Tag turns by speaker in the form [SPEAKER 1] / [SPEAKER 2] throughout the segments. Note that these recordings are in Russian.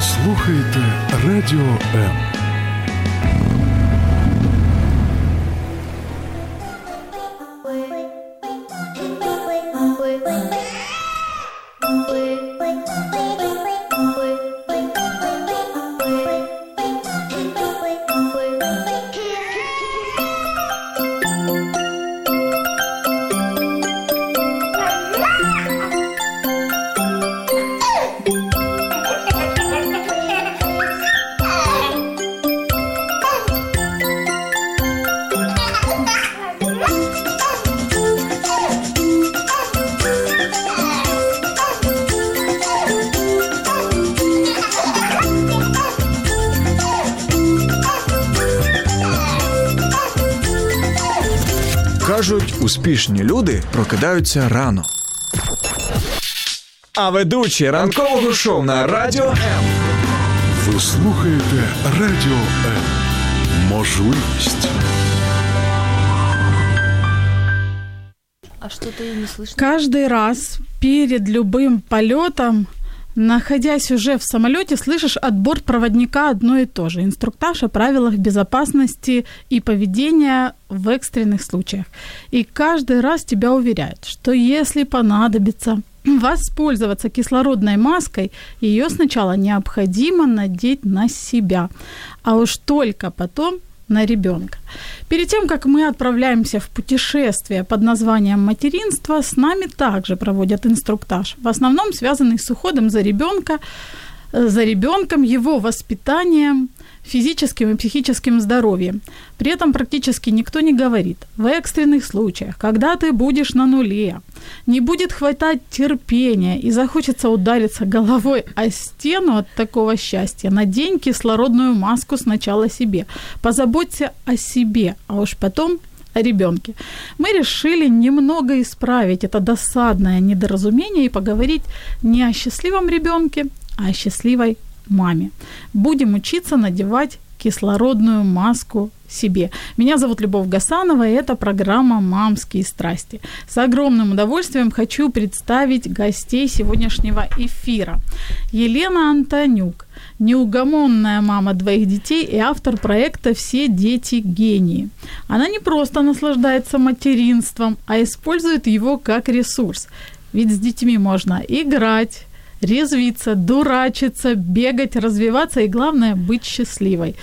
[SPEAKER 1] Слухаєте Радіо М.
[SPEAKER 2] успішні люди прокидаються рано. А ведучі ранкового шоу на радіо М.
[SPEAKER 1] Ви слухаєте Радіо М. Можливість.
[SPEAKER 3] А что-то и не слышно.
[SPEAKER 4] Каждый раз перед любым полетом, находясь уже в самолете, слышишь от бортпроводника одно и то же. Инструктаж о правилах безопасности и поведения в экстренных случаях. И каждый раз тебя уверяют, что если понадобится воспользоваться кислородной маской, ее сначала необходимо надеть на себя, а уж только потом на ребенка. Перед тем, как мы отправляемся в путешествие под названием материнство, с нами также проводят инструктаж, в основном связанный с уходом за ребенка, за ребенком, его воспитанием, физическим и психическим здоровьем. При этом практически никто не говорит, в экстренных случаях, когда ты будешь на нуле, не будет хватать терпения и захочется удариться головой о стену от такого счастья, надень кислородную маску сначала себе. Позаботься о себе, а уж потом о ребенке. Мы решили немного исправить это досадное недоразумение и поговорить не о счастливом ребенке, о счастливой маме. Будем учиться надевать кислородную маску себе. Меня зовут Любовь Гасанова, и это программа «Мамские страсти». С огромным удовольствием хочу представить гостей сегодняшнего эфира. Елена Антонюк, неугомонная мама двоих детей и автор проекта «Все дети гении». Она не просто наслаждается материнством, а использует его как ресурс. Ведь с детьми можно играть, резвиться, дурачиться, бегать, развиваться и, главное, быть счастливой.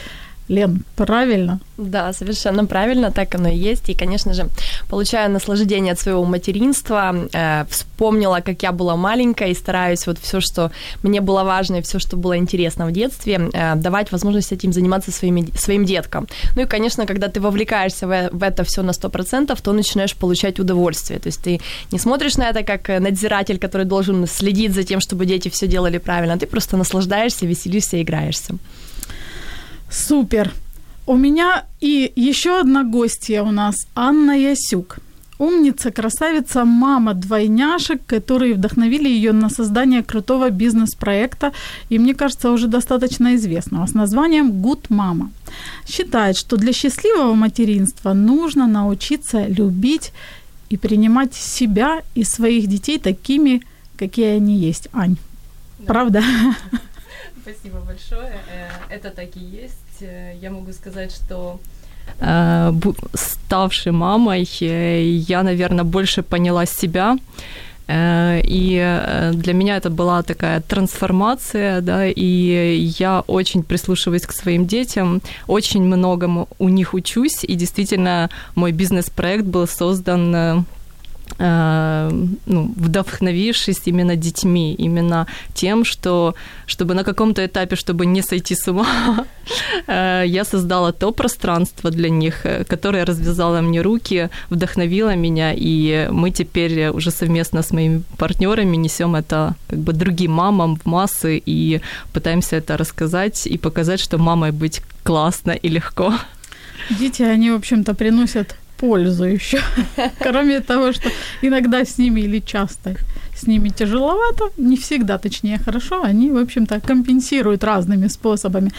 [SPEAKER 4] Лен, правильно?
[SPEAKER 3] Да, совершенно правильно, так оно и есть. И, конечно же, получая наслаждение от своего материнства, э, вспомнила, как я была маленькая, и стараюсь вот все, что мне было важно, и все, что было интересно в детстве, э, давать возможность этим заниматься своими, своим деткам. Ну и, конечно, когда ты вовлекаешься в, в это все на 100%, то начинаешь получать удовольствие. То есть ты не смотришь на это как надзиратель, который должен следить за тем, чтобы дети все делали правильно, а ты просто наслаждаешься, веселишься, играешься.
[SPEAKER 4] Супер. У меня и еще одна гостья у нас, Анна Ясюк. Умница, красавица, мама двойняшек, которые вдохновили ее на создание крутого бизнес-проекта, и мне кажется, уже достаточно известного, с названием «Good Mama». Считает, что для счастливого материнства нужно научиться любить и принимать себя и своих детей такими, какие они есть. Ань, да. правда?
[SPEAKER 5] Спасибо большое. Это так и есть. Я могу сказать, что э, ставшей мамой, я, наверное, больше поняла себя. Э, и э, для меня это была такая трансформация, да, и я очень прислушиваюсь к своим детям, очень многому у них учусь, и действительно мой бизнес-проект был создан ну, вдохновившись именно детьми, именно тем, что чтобы на каком-то этапе, чтобы не сойти с ума, я создала то пространство для них, которое развязало мне руки, вдохновило меня, и мы теперь уже совместно с моими партнерами несем это как бы другим мамам в массы и пытаемся это рассказать и показать, что мамой быть классно и легко.
[SPEAKER 4] Дети, они, в общем-то, приносят пользу еще. Кроме того, что иногда с ними или часто с ними тяжеловато, не всегда, точнее, хорошо, они, в общем-то, компенсируют разными способами.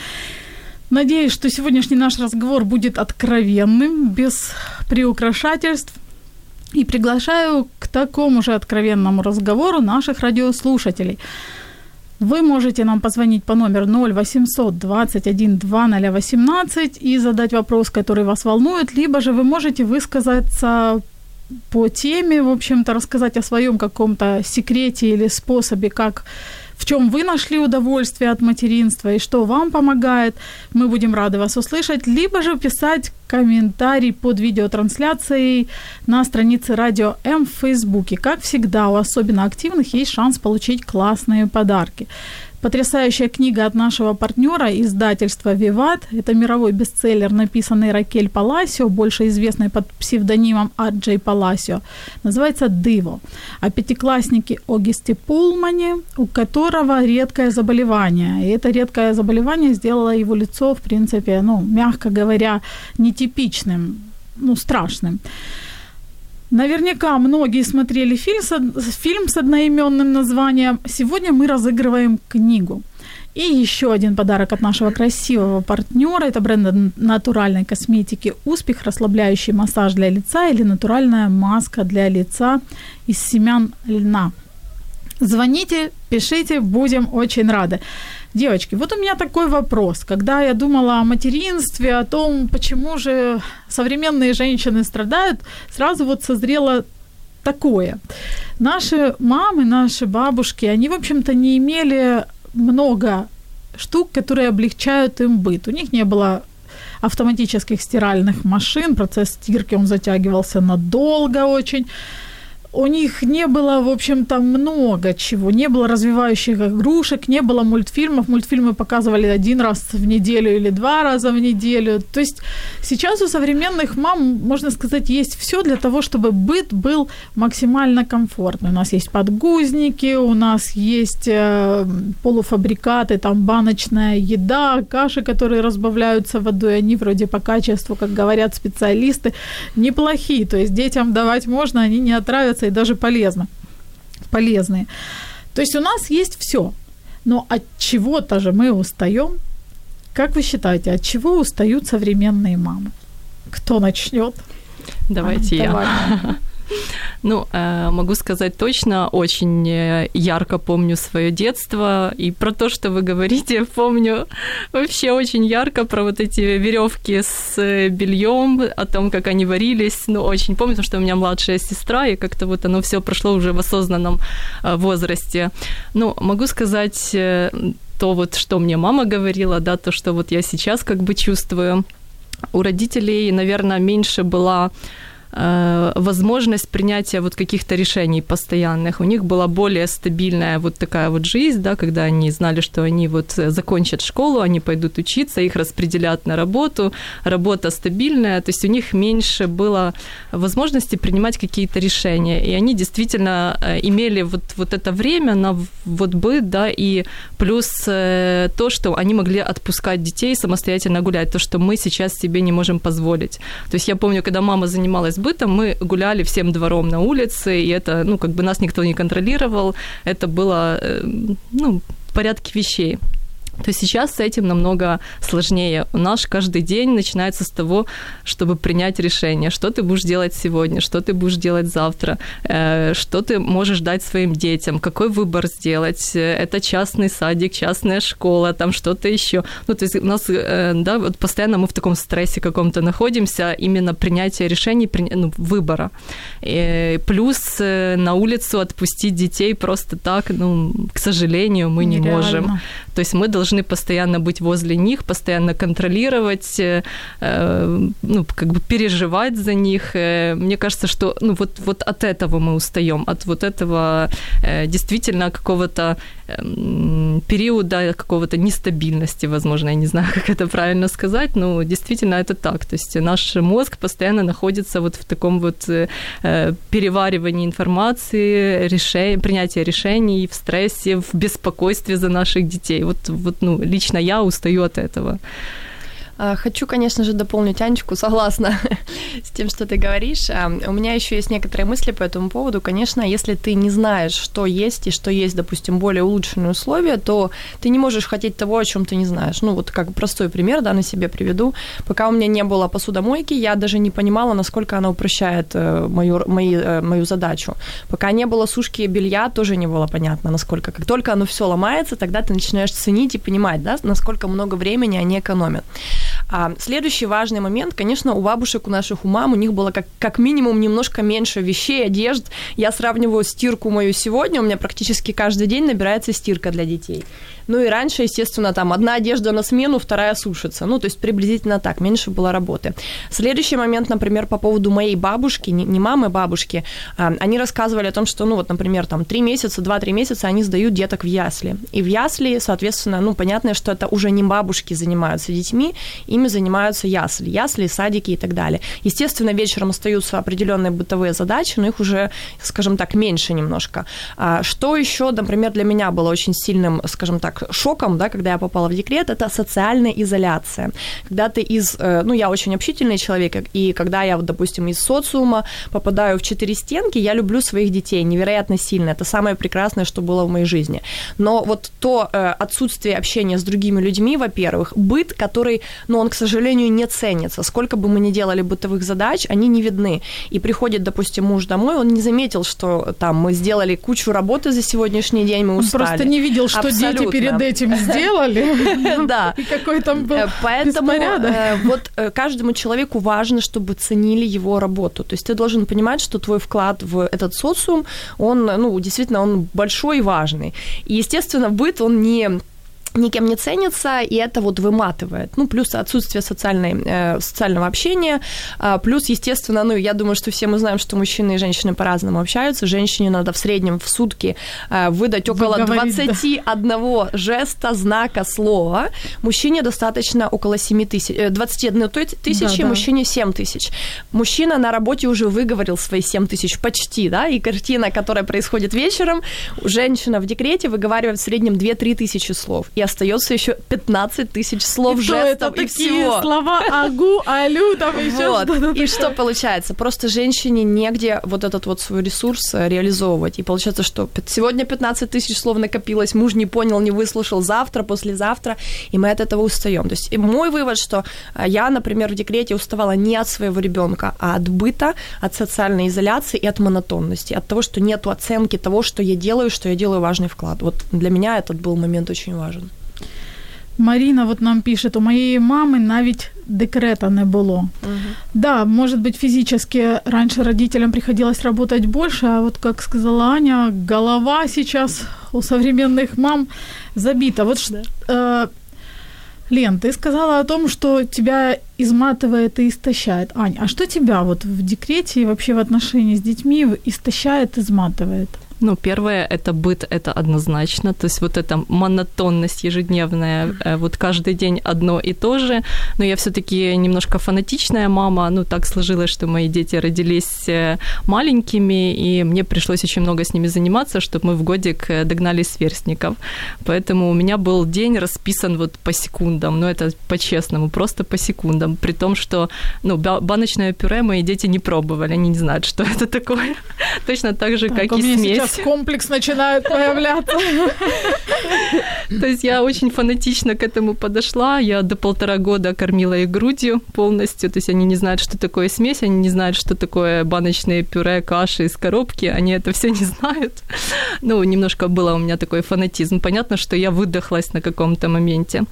[SPEAKER 4] Надеюсь, что сегодняшний наш разговор будет откровенным, без приукрашательств. И приглашаю к такому же откровенному разговору наших радиослушателей. Вы можете нам позвонить по номеру 0800 21 2018 и задать вопрос, который вас волнует, либо же вы можете высказаться по теме, в общем-то, рассказать о своем каком-то секрете или способе, как в чем вы нашли удовольствие от материнства и что вам помогает. Мы будем рады вас услышать. Либо же писать комментарий под видеотрансляцией на странице Радио М в Фейсбуке. Как всегда, у особенно активных есть шанс получить классные подарки. Потрясающая книга от нашего партнера, издательства «Виват». Это мировой бестселлер, написанный Ракель Паласио, больше известной под псевдонимом Аджей Паласио. Называется «Диво». О пятикласснике Огисте Пулмане, у которого редкое заболевание. И это редкое заболевание сделало его лицо, в принципе, ну, мягко говоря, нетипичным, ну, страшным. Наверняка многие смотрели фильм с, фильм с одноименным названием. Сегодня мы разыгрываем книгу. И еще один подарок от нашего красивого партнера. Это бренд натуральной косметики «Успех», расслабляющий массаж для лица или натуральная маска для лица из семян льна. Звоните, пишите, будем очень рады. Девочки, вот у меня такой вопрос. Когда я думала о материнстве, о том, почему же современные женщины страдают, сразу вот созрело такое. Наши мамы, наши бабушки, они, в общем-то, не имели много штук, которые облегчают им быт. У них не было автоматических стиральных машин, процесс стирки, он затягивался надолго очень у них не было, в общем-то, много чего. Не было развивающих игрушек, не было мультфильмов. Мультфильмы показывали один раз в неделю или два раза в неделю. То есть сейчас у современных мам, можно сказать, есть все для того, чтобы быт был максимально комфортный. У нас есть подгузники, у нас есть э, полуфабрикаты, там баночная еда, каши, которые разбавляются водой. Они вроде по качеству, как говорят специалисты, неплохие. То есть детям давать можно, они не отравятся нравится и даже полезно. Полезные. То есть у нас есть все. Но от чего-то же мы устаем. Как вы считаете, от чего устают современные мамы? Кто начнет?
[SPEAKER 5] Давайте а, я. Давай. Ну, э, могу сказать точно, очень э, ярко помню свое детство. И про то, что вы говорите, помню вообще очень ярко про вот эти веревки с э, бельем, о том, как они варились. Ну, очень помню, потому что у меня младшая сестра, и как-то вот оно все прошло уже в осознанном возрасте. Ну, могу сказать то вот, что мне мама говорила, да, то, что вот я сейчас как бы чувствую. У родителей, наверное, меньше была возможность принятия вот каких-то решений постоянных. У них была более стабильная вот такая вот жизнь, да, когда они знали, что они вот э, закончат школу, они пойдут учиться, их распределят на работу, работа стабильная, то есть у них меньше было возможности принимать какие-то решения, и они действительно э, имели вот, вот это время на вот быт, да, и плюс то, что они могли отпускать детей самостоятельно гулять, то, что мы сейчас себе не можем позволить. То есть я помню, когда мама занималась с бытом, мы гуляли всем двором на улице, и это, ну, как бы нас никто не контролировал, это было, э, ну, порядке вещей то сейчас с этим намного сложнее. У нас каждый день начинается с того, чтобы принять решение, что ты будешь делать сегодня, что ты будешь делать завтра, э, что ты можешь дать своим детям, какой выбор сделать. Это частный садик, частная школа, там что-то еще. Ну, то есть у нас, э, да, вот постоянно мы в таком стрессе каком-то находимся, именно принятие решений, ну, выбора. И плюс э, на улицу отпустить детей просто так, ну, к сожалению, мы Нереально. не можем. То есть мы должны постоянно быть возле них, постоянно контролировать, э, э, ну, как бы переживать за них. Э, мне кажется, что ну, вот, вот от этого мы устаем, от вот этого действительно какого-то периода какого-то нестабильности, возможно, я не знаю, как это правильно сказать, но действительно это так. То есть наш мозг постоянно находится вот в таком вот переваривании информации, решений, принятия решений, в стрессе, в беспокойстве за наших детей вот, вот ну, лично я устаю от этого.
[SPEAKER 3] А, хочу, конечно же, дополнить Анечку, согласна с тем, что ты говоришь. А, у меня еще есть некоторые мысли по этому поводу. Конечно, если ты не знаешь, что есть и что есть, допустим, более улучшенные условия, то ты не можешь хотеть того, о чем ты не знаешь. Ну, вот как простой пример, да, на себе приведу. Пока у меня не было посудомойки, я даже не понимала, насколько она упрощает э, мою, мои, э, мою задачу. Пока не было сушки белья, тоже не было понятно, насколько. Как только оно все ломается, тогда ты начинаешь ценить и понимать, да, насколько много времени они экономят. А следующий важный момент, конечно, у бабушек, у наших, у мам, у них было как, как минимум немножко меньше вещей, одежд. Я сравниваю стирку мою сегодня, у меня практически каждый день набирается стирка для детей. Ну и раньше, естественно, там одна одежда на смену, вторая сушится. Ну, то есть приблизительно так, меньше было работы. Следующий момент, например, по поводу моей бабушки, не, не мамы, бабушки, а, они рассказывали о том, что, ну вот, например, там три месяца, два-три месяца они сдают деток в ясли. И в ясли, соответственно, ну, понятно, что это уже не бабушки занимаются детьми, ими занимаются ясли, ясли, садики и так далее. Естественно, вечером остаются определенные бытовые задачи, но их уже, скажем так, меньше немножко. А, что еще, например, для меня было очень сильным, скажем так, шоком, да, когда я попала в декрет, это социальная изоляция. Когда ты из, э, ну, я очень общительный человек, и когда я, допустим, из социума попадаю в четыре стенки, я люблю своих детей невероятно сильно. Это самое прекрасное, что было в моей жизни. Но вот то э, отсутствие общения с другими людьми, во-первых, быт, который, ну, он, к сожалению, не ценится. Сколько бы мы ни делали бытовых задач, они не видны. И приходит, допустим, муж домой, он не заметил, что там мы сделали кучу работы за сегодняшний день, мы устали.
[SPEAKER 4] Он просто не видел, что Абсолютно. дети перед этим сделали.
[SPEAKER 3] Да.
[SPEAKER 4] И какой там был э,
[SPEAKER 3] Поэтому э, вот э, каждому человеку важно, чтобы ценили его работу. То есть ты должен понимать, что твой вклад в этот социум, он, ну, действительно, он большой и важный. И, естественно, быт, он не никем не ценится, и это вот выматывает. Ну, плюс отсутствие социальной, э, социального общения, э, плюс, естественно, ну, я думаю, что все мы знаем, что мужчины и женщины по-разному общаются. Женщине надо в среднем в сутки э, выдать около Выговорить, 21 да. жеста, знака, слова. Мужчине достаточно около 7 тысяч, э, 21 тысячи, да, да. мужчине 7 тысяч. Мужчина на работе уже выговорил свои 7 тысяч почти, да, и картина, которая происходит вечером, женщина в декрете выговаривает в среднем 2-3 тысячи слов. И остается еще 15 тысяч слов,
[SPEAKER 4] и
[SPEAKER 3] жестов
[SPEAKER 4] это
[SPEAKER 3] и
[SPEAKER 4] такие
[SPEAKER 3] всего.
[SPEAKER 4] слова агу, алю, там еще
[SPEAKER 3] вот.
[SPEAKER 4] что-то.
[SPEAKER 3] И что получается? Просто женщине негде вот этот вот свой ресурс э, реализовывать. И получается, что сегодня 15 тысяч слов накопилось, муж не понял, не выслушал, завтра, послезавтра, и мы от этого устаем. То есть и мой вывод, что э, я, например, в декрете уставала не от своего ребенка, а от быта, от социальной изоляции и от монотонности, от того, что нет оценки того, что я делаю, что я делаю важный вклад. Вот для меня этот был момент очень важен.
[SPEAKER 4] Маріна вот нам пише, у моєї мами навіть декрета не було. Угу. Да, может быть, физически раньше родителям приходилось работать больше, а вот, как сказала Аня, голова сейчас у современных мам забита. Вот да. э, Лен, ты сказала о том, что тебя изматывает и истощает. Ань, а что тебя вот в декрете и вообще в отношении с детьми истощает, изматывает?
[SPEAKER 5] Ну, первое – это быт, это однозначно. То есть вот эта монотонность ежедневная, э, вот каждый день одно и то же. Но я все таки немножко фанатичная мама. Ну, так сложилось, что мои дети родились э, маленькими, и мне пришлось очень много с ними заниматься, чтобы мы в годик э, догнали сверстников. Поэтому у меня был день расписан вот по секундам. Ну, это по-честному, просто по секундам. При том, что ну, баночное пюре мои дети не пробовали, они не знают, что это такое. Точно так же, так, как и смесь
[SPEAKER 4] сейчас комплекс начинает появляться.
[SPEAKER 5] То есть я очень фанатично к этому подошла. Я до полтора года кормила их грудью полностью. То есть они не знают, что такое смесь, они не знают, что такое баночные пюре, каши из коробки. Они это все не знают. Ну, немножко было у меня такой фанатизм. Понятно, что я выдохлась на каком-то моменте.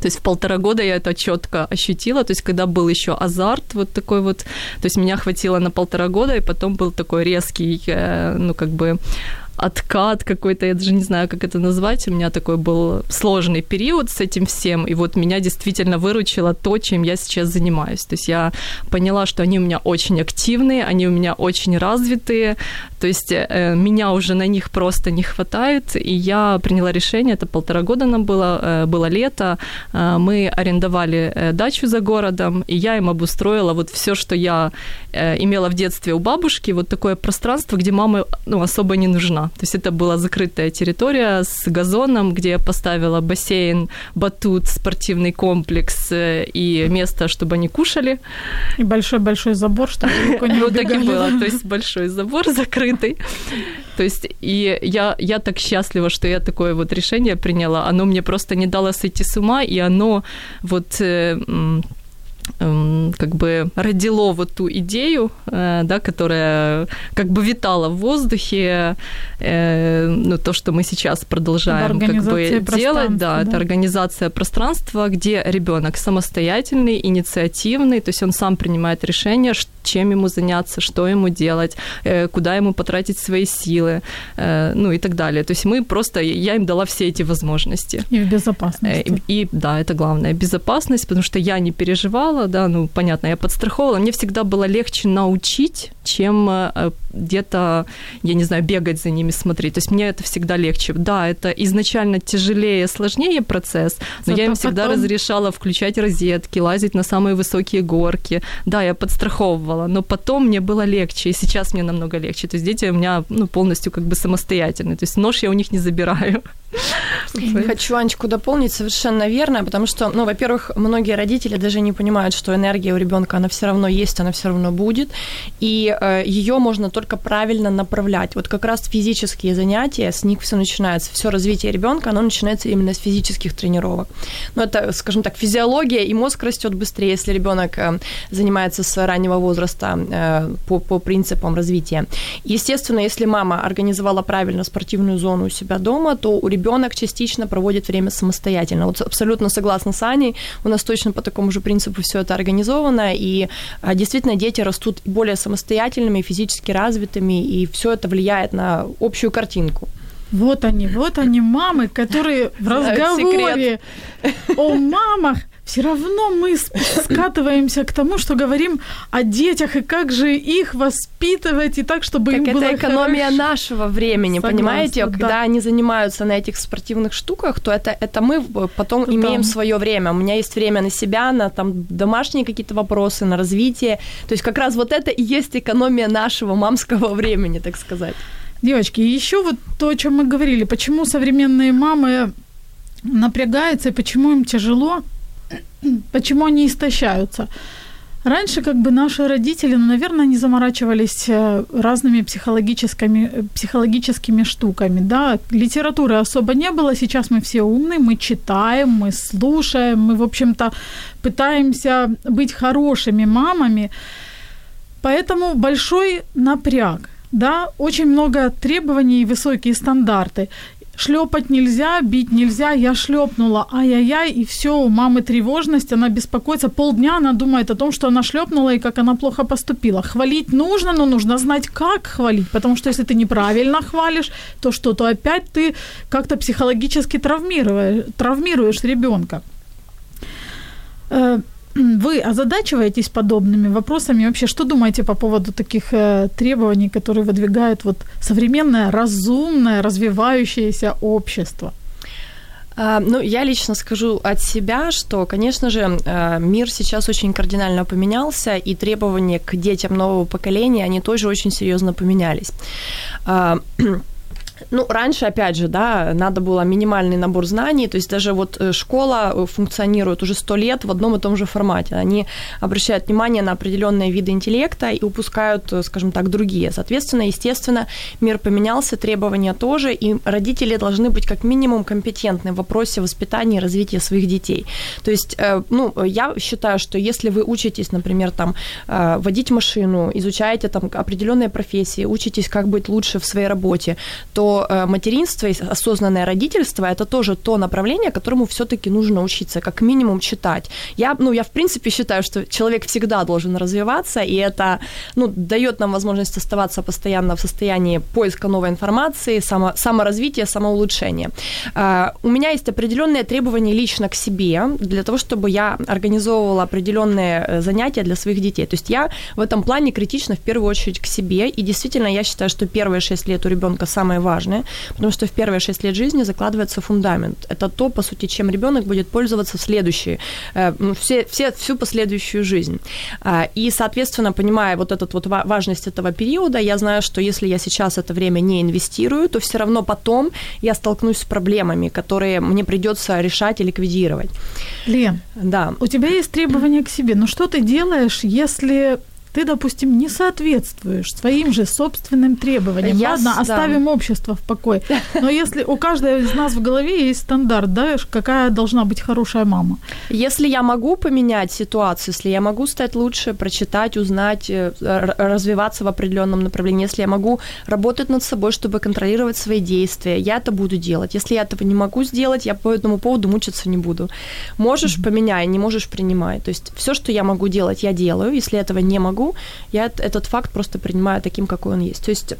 [SPEAKER 5] То есть в полтора года я это четко ощутила. То есть когда был еще азарт вот такой вот, то есть меня хватило на полтора года, и потом был такой резкий, э, ну как бы откат какой-то, я даже не знаю, как это назвать. У меня такой был сложный период с этим всем, и вот меня действительно выручило то, чем я сейчас занимаюсь. То есть я поняла, что они у меня очень активные, они у меня очень развитые, то есть э, меня уже на них просто не хватает, и я приняла решение, это полтора года нам было, э, было лето, э, мы арендовали э, дачу за городом, и я им обустроила вот все, что я имела в детстве у бабушки, вот такое пространство, где мама ну, особо не нужна. То есть это была закрытая территория с газоном, где я поставила бассейн, батут, спортивный комплекс э, и место, чтобы они кушали.
[SPEAKER 4] И большой-большой забор, чтобы
[SPEAKER 5] Вот так и было. То есть большой забор закрытый. То есть и я, я так счастлива, что я такое вот решение приняла. Оно мне просто не дало сойти с ума, и оно вот э, как бы родило вот ту идею, э, да, которая как бы витала в воздухе, э, ну, то, что мы сейчас продолжаем как бы делать, да,
[SPEAKER 4] пространства,
[SPEAKER 5] это
[SPEAKER 4] да.
[SPEAKER 5] организация пространства, где ребенок самостоятельный, инициативный, то есть он сам принимает решение, ш- чем ему заняться, что ему делать, э, куда ему потратить свои силы, э, ну и так далее. То есть мы просто, я им дала все эти возможности.
[SPEAKER 4] И в безопасности.
[SPEAKER 5] Э, И, и, да, это главное, безопасность, потому что я не переживала, да, ну, понятно, я подстраховывала. Мне всегда было легче научить, чем где-то, я не знаю, бегать за ними, смотреть. То есть мне это всегда легче. Да, это изначально тяжелее, сложнее процесс, но
[SPEAKER 4] Зато
[SPEAKER 5] я им всегда
[SPEAKER 4] потом-
[SPEAKER 5] разрешала включать розетки, лазить на самые высокие горки. Да, я подстраховывала, но потом мне было легче, и сейчас мне намного легче. То есть дети у меня ну, полностью как бы самостоятельные. То есть нож я у них не забираю.
[SPEAKER 3] Хочу Анечку дополнить совершенно верно, потому что, ну, во-первых, многие родители даже не понимают, что энергия у ребенка, она все равно есть, она все равно будет, и э, ее можно только правильно направлять. Вот как раз физические занятия, с них все начинается, все развитие ребенка, оно начинается именно с физических тренировок. Ну, это, скажем так, физиология, и мозг растет быстрее, если ребенок э, занимается с раннего возраста э, по, по принципам развития. Естественно, если мама организовала правильно спортивную зону у себя дома, то у ребенок частично проводит время самостоятельно. Вот абсолютно согласна с Аней, у нас точно по такому же принципу все это организовано, и а, действительно дети растут более самостоятельными, физически развитыми, и все это влияет на общую картинку.
[SPEAKER 4] Вот они, вот они, мамы, которые в разговоре о мамах все равно мы скатываемся к тому, что говорим о детях и как же их воспитывать и так, чтобы
[SPEAKER 3] Так
[SPEAKER 4] им
[SPEAKER 3] это
[SPEAKER 4] было
[SPEAKER 3] экономия
[SPEAKER 4] хорошо.
[SPEAKER 3] нашего времени,
[SPEAKER 4] Согласна,
[SPEAKER 3] понимаете?
[SPEAKER 4] да.
[SPEAKER 3] Когда они занимаются на этих спортивных штуках, то это, это мы в- потом
[SPEAKER 4] Да.
[SPEAKER 3] имеем свое время. У меня есть время на себя, на там домашние какие-то вопросы, на развитие. То есть как раз вот это и есть экономия нашего мамского времени, так сказать.
[SPEAKER 4] Девочки, еще вот то, о чем мы говорили, почему современные мамы напрягаются и почему им тяжело, почему они истощаются. Раньше как бы наши родители, ну, наверное, не заморачивались э, разными психологическими, э, психологическими штуками, да. Литературы особо не было, сейчас мы все умные, мы читаем, мы слушаем, мы, в общем-то, пытаемся быть хорошими мамами, поэтому большой напряг, да, очень много требований и высокие стандарты. Шлепать нельзя, бить нельзя. Я шлепнула, ай-яй-яй, и все, у мамы тревожность, она беспокоится. Полдня она думает о том, что она шлепнула и как она плохо поступила. Хвалить нужно, но нужно знать, как хвалить, потому что если ты неправильно хвалишь, то что, то опять ты как-то психологически травмируешь, травмируешь ребенка. Вы озадачиваетесь подобными вопросами? Вообще, что думаете по поводу таких э, требований, которые выдвигает вот современное, разумное, развивающееся общество?
[SPEAKER 3] А, Ну, я лично скажу от себя, что, конечно же, э, мир сейчас очень кардинально поменялся, и требования к детям нового поколения, они тоже очень серьезно поменялись. Ну, раньше, опять же, да, надо было минимальный набор знаний, то есть даже вот э, школа э, функционирует уже сто лет в одном и том же формате. Они обращают внимание на определенные виды интеллекта и упускают, э, скажем так, другие. Соответственно, естественно, мир поменялся, требования тоже, и родители должны быть как минимум компетентны в вопросе воспитания и развития своих детей. То есть, ну, я считаю, что если вы учитесь, например, там, водить машину, изучаете там определенные профессии, учитесь, как быть лучше в своей работе, то э, материнство и осознанное родительство это тоже то направление, которому все-таки нужно учиться, как минимум читать. Я, ну, я в принципе считаю, что человек всегда должен развиваться, и это ну, дает нам возможность оставаться постоянно в состоянии поиска новой информации, само, саморазвития, самоулучшения. Э, У меня есть определенные требования лично к себе для того, чтобы я организовывала определенные э, занятия для своих детей. То есть я в этом плане критична в первую очередь к себе, и действительно я считаю, что первые шесть лет у ребенка самые важные, важное, потому что в первые 6 лет жизни закладывается фундамент. Это то, по сути, чем ребенок будет пользоваться в следующие, э, ну, все, все, всю последующую жизнь. А, и, соответственно, понимая вот эту вот важность этого периода, я знаю, что если я сейчас это время не инвестирую, то все равно потом я столкнусь с проблемами, которые мне придется решать и ликвидировать.
[SPEAKER 4] Лен, да. у тебя есть требования к себе, но что ты делаешь, если ты, допустим, не соответствуешь своим же собственным требованиям. Я Ладно, да. оставим общество в покое. Но если у каждого из нас в голове есть стандарт, да, какая должна быть хорошая мама.
[SPEAKER 3] Если я могу поменять ситуацию, если я могу стать лучше, прочитать, узнать, э, развиваться в определенном направлении, если я могу работать над собой, чтобы контролировать свои действия, я это буду делать. Если я этого не могу сделать, я по этому поводу мучиться не буду. Можешь mm-hmm. поменяй, не можешь принимай. То есть все, что я могу делать, я делаю. Если этого не могу, я этот факт просто принимаю таким, какой он есть. То есть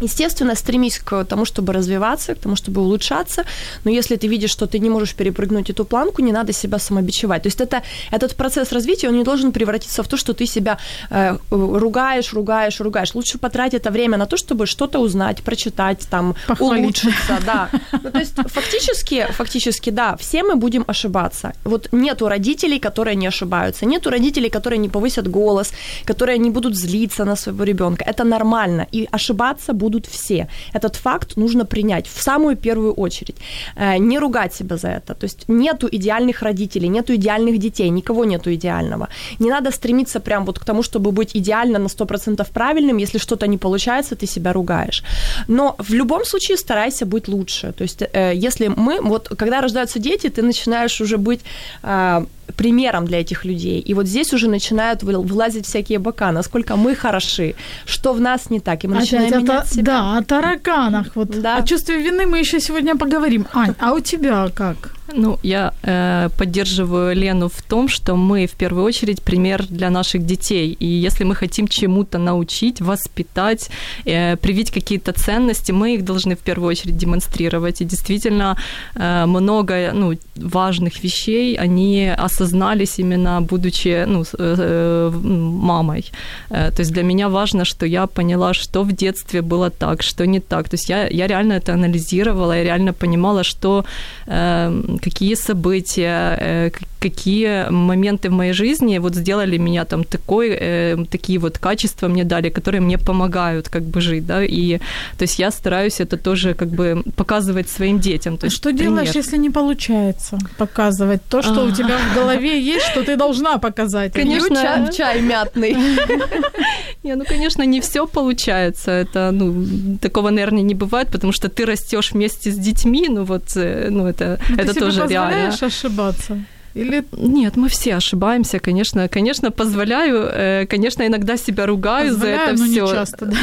[SPEAKER 3] Естественно, стремись к тому, чтобы развиваться, к тому, чтобы улучшаться, но если ты видишь, что ты не можешь перепрыгнуть эту планку, не надо себя самобичевать. То есть это, этот процесс развития, он не должен превратиться в то, что ты себя э, ругаешь, ругаешь, ругаешь. Лучше потратить это время на то, чтобы что-то узнать, прочитать, там, улучшиться. Да. Ну, то есть фактически, фактически, да, все мы будем ошибаться. Вот нету родителей, которые не ошибаются, нету родителей, которые не повысят голос, которые не будут злиться на своего ребенка. Это нормально. И ошибаться будут все. Этот факт нужно принять в самую первую очередь. Э, не ругать себя за это. То есть нету идеальных родителей, нету идеальных детей, никого нету идеального. Не надо стремиться прям вот к тому, чтобы быть идеально на 100% правильным. Если что-то не получается, ты себя ругаешь. Но в любом случае старайся быть лучше. То есть э, если мы, вот когда рождаются дети, ты начинаешь уже быть э, примером для этих людей. И вот здесь уже начинают вылазить всякие бока, насколько мы хороши, что в нас не так. И мы
[SPEAKER 4] Опять
[SPEAKER 3] начинаем
[SPEAKER 4] это, менять себя. Да, о тараканах. Вот. Да. О чувстве вины мы еще сегодня поговорим. Ань, а у тебя как?
[SPEAKER 5] Ну, я э, поддерживаю Лену в том, что мы в первую очередь пример для наших детей. И если мы хотим чему-то научить, воспитать, э, привить какие-то ценности, мы их должны в первую очередь демонстрировать. И действительно э, много ну, важных вещей, они осознались именно будучи ну, э, мамой. Э, то есть для меня важно, что я поняла, что в детстве было так, что не так. То есть я, я реально это анализировала, я реально понимала, что э, какие события, э, какие моменты в моей жизни вот сделали меня там такой, э, такие вот качества мне дали, которые мне помогают как бы жить, да, и то есть я стараюсь это тоже как бы показывать своим детям. То
[SPEAKER 4] есть, что пример. делаешь, если не получается показывать то, что у тебя в голове есть, что ты должна показать?
[SPEAKER 3] Конечно, чай, чай мятный.
[SPEAKER 5] Не, ну, конечно, не все получается. Это, ну, такого, наверное, не бывает, потому что ты растешь вместе с детьми, ну вот, э, ну это, ну, это тоже реально.
[SPEAKER 4] Ты ошибаться? Или...
[SPEAKER 5] Нет, мы все ошибаемся, конечно, конечно, позволяю, э, конечно, иногда себя ругаю позволяю, за это все.
[SPEAKER 4] Не часто, да.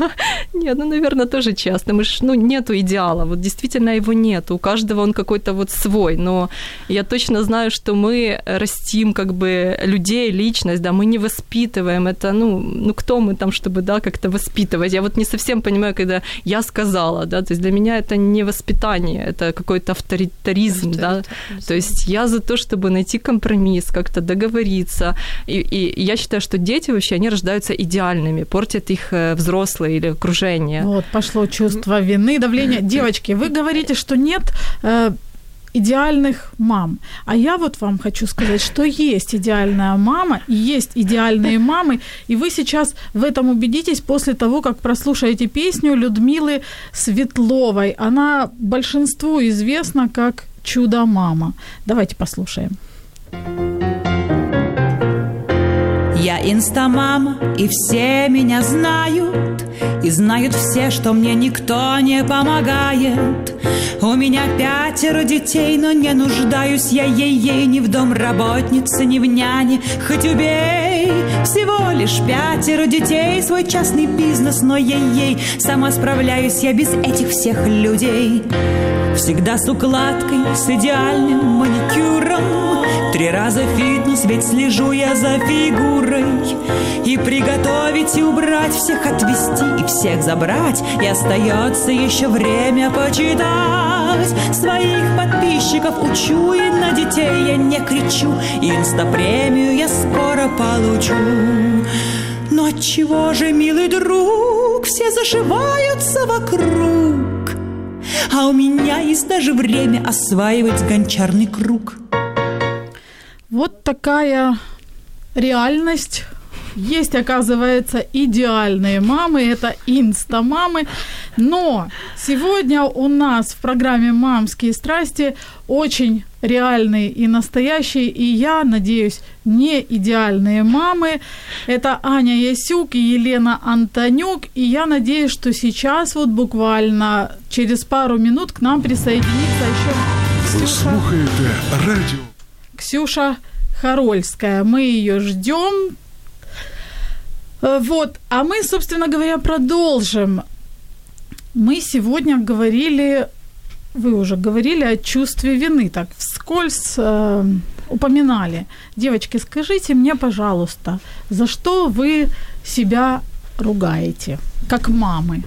[SPEAKER 5] Нет, ну, наверное, тоже часто. Мы ж, ну, нету идеала, вот действительно его нет. У каждого он какой-то вот свой, но я точно знаю, что мы растим как бы людей, личность, да, мы не воспитываем это, ну, ну кто мы там, чтобы, да, как-то воспитывать. Я вот не совсем понимаю, когда я сказала, да, то есть для меня это не воспитание, это какой-то авторитаризм, да, то есть я за то, что чтобы найти компромисс, как-то договориться. И, и я считаю, что дети вообще, они рождаются идеальными, портят их э, взрослые или окружение.
[SPEAKER 4] Вот, пошло чувство вины, давления. Девочки, вы говорите, что нет э, идеальных мам. А я вот вам хочу сказать, что есть идеальная мама, и есть идеальные мамы, и вы сейчас в этом убедитесь после того, как прослушаете песню Людмилы Светловой. Она большинству известна как «Чудо-мама». Давайте послушаем.
[SPEAKER 6] Я инстамама, и все меня знают, И знают все, что мне никто не помогает. У меня пятеро детей, но не нуждаюсь я ей-ей Ни в дом работницы, ни в няне, хоть убей. Всего лишь пятеро детей, свой частный бизнес, но ей-ей Сама справляюсь я без этих всех людей. Всегда с укладкой, с идеальным маникюром Три раза фитнес, ведь слежу я за фигурой И приготовить, и убрать, всех отвести и всех забрать И остается еще время почитать Своих подписчиков учу и на детей я не кричу Инстапремию я скоро получу но чего же, милый друг, все зашиваются вокруг? А у меня есть даже время осваивать гончарный круг.
[SPEAKER 4] Вот такая реальность есть, оказывается, идеальные мамы, это инста-мамы. Но сегодня у нас в программе «Мамские страсти» очень реальные и настоящие, и я надеюсь, не идеальные мамы. Это Аня Ясюк и Елена Антонюк, и я надеюсь, что сейчас вот буквально через пару минут к нам присоединится еще
[SPEAKER 1] Ви слухаєте радіо
[SPEAKER 4] Ксюша Харольская. Мы ее ждем. Э, Вот, а мы, собственно говоря, продолжим. Мы сегодня говорили, вы уже говорили о чувстве вины, так вскользь э, упоминали. Девочки, скажите мне, пожалуйста, за что вы себя ругаете, как мамы?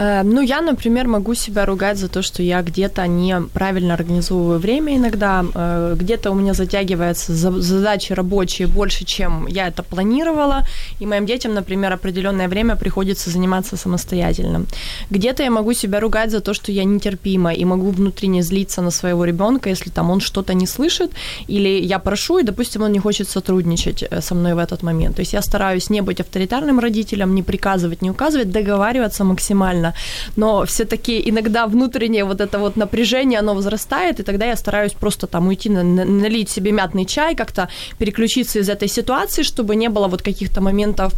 [SPEAKER 3] Э, Ну, я, например, могу себя ругать за то, что я где-то неправильно организовываю время иногда, э, где-то у меня затягиваются за- задачи рабочие больше, чем я это планировала, и моим детям, например, определенное время приходится заниматься самостоятельно. Где-то я могу себя ругать за то, что я нетерпима и могу внутренне злиться на своего ребенка, если там он что-то не слышит, или я прошу, и, допустим, он не хочет сотрудничать э, со мной в этот момент. То есть я стараюсь не быть авторитарным родителем, не приказывать, не указывать, договариваться максимально. Но все-таки иногда внутреннее вот это вот напряжение, оно возрастает, и тогда я стараюсь просто там уйти, на- налить себе мятный чай, как-то переключиться из этой ситуации, чтобы не было вот каких-то моментов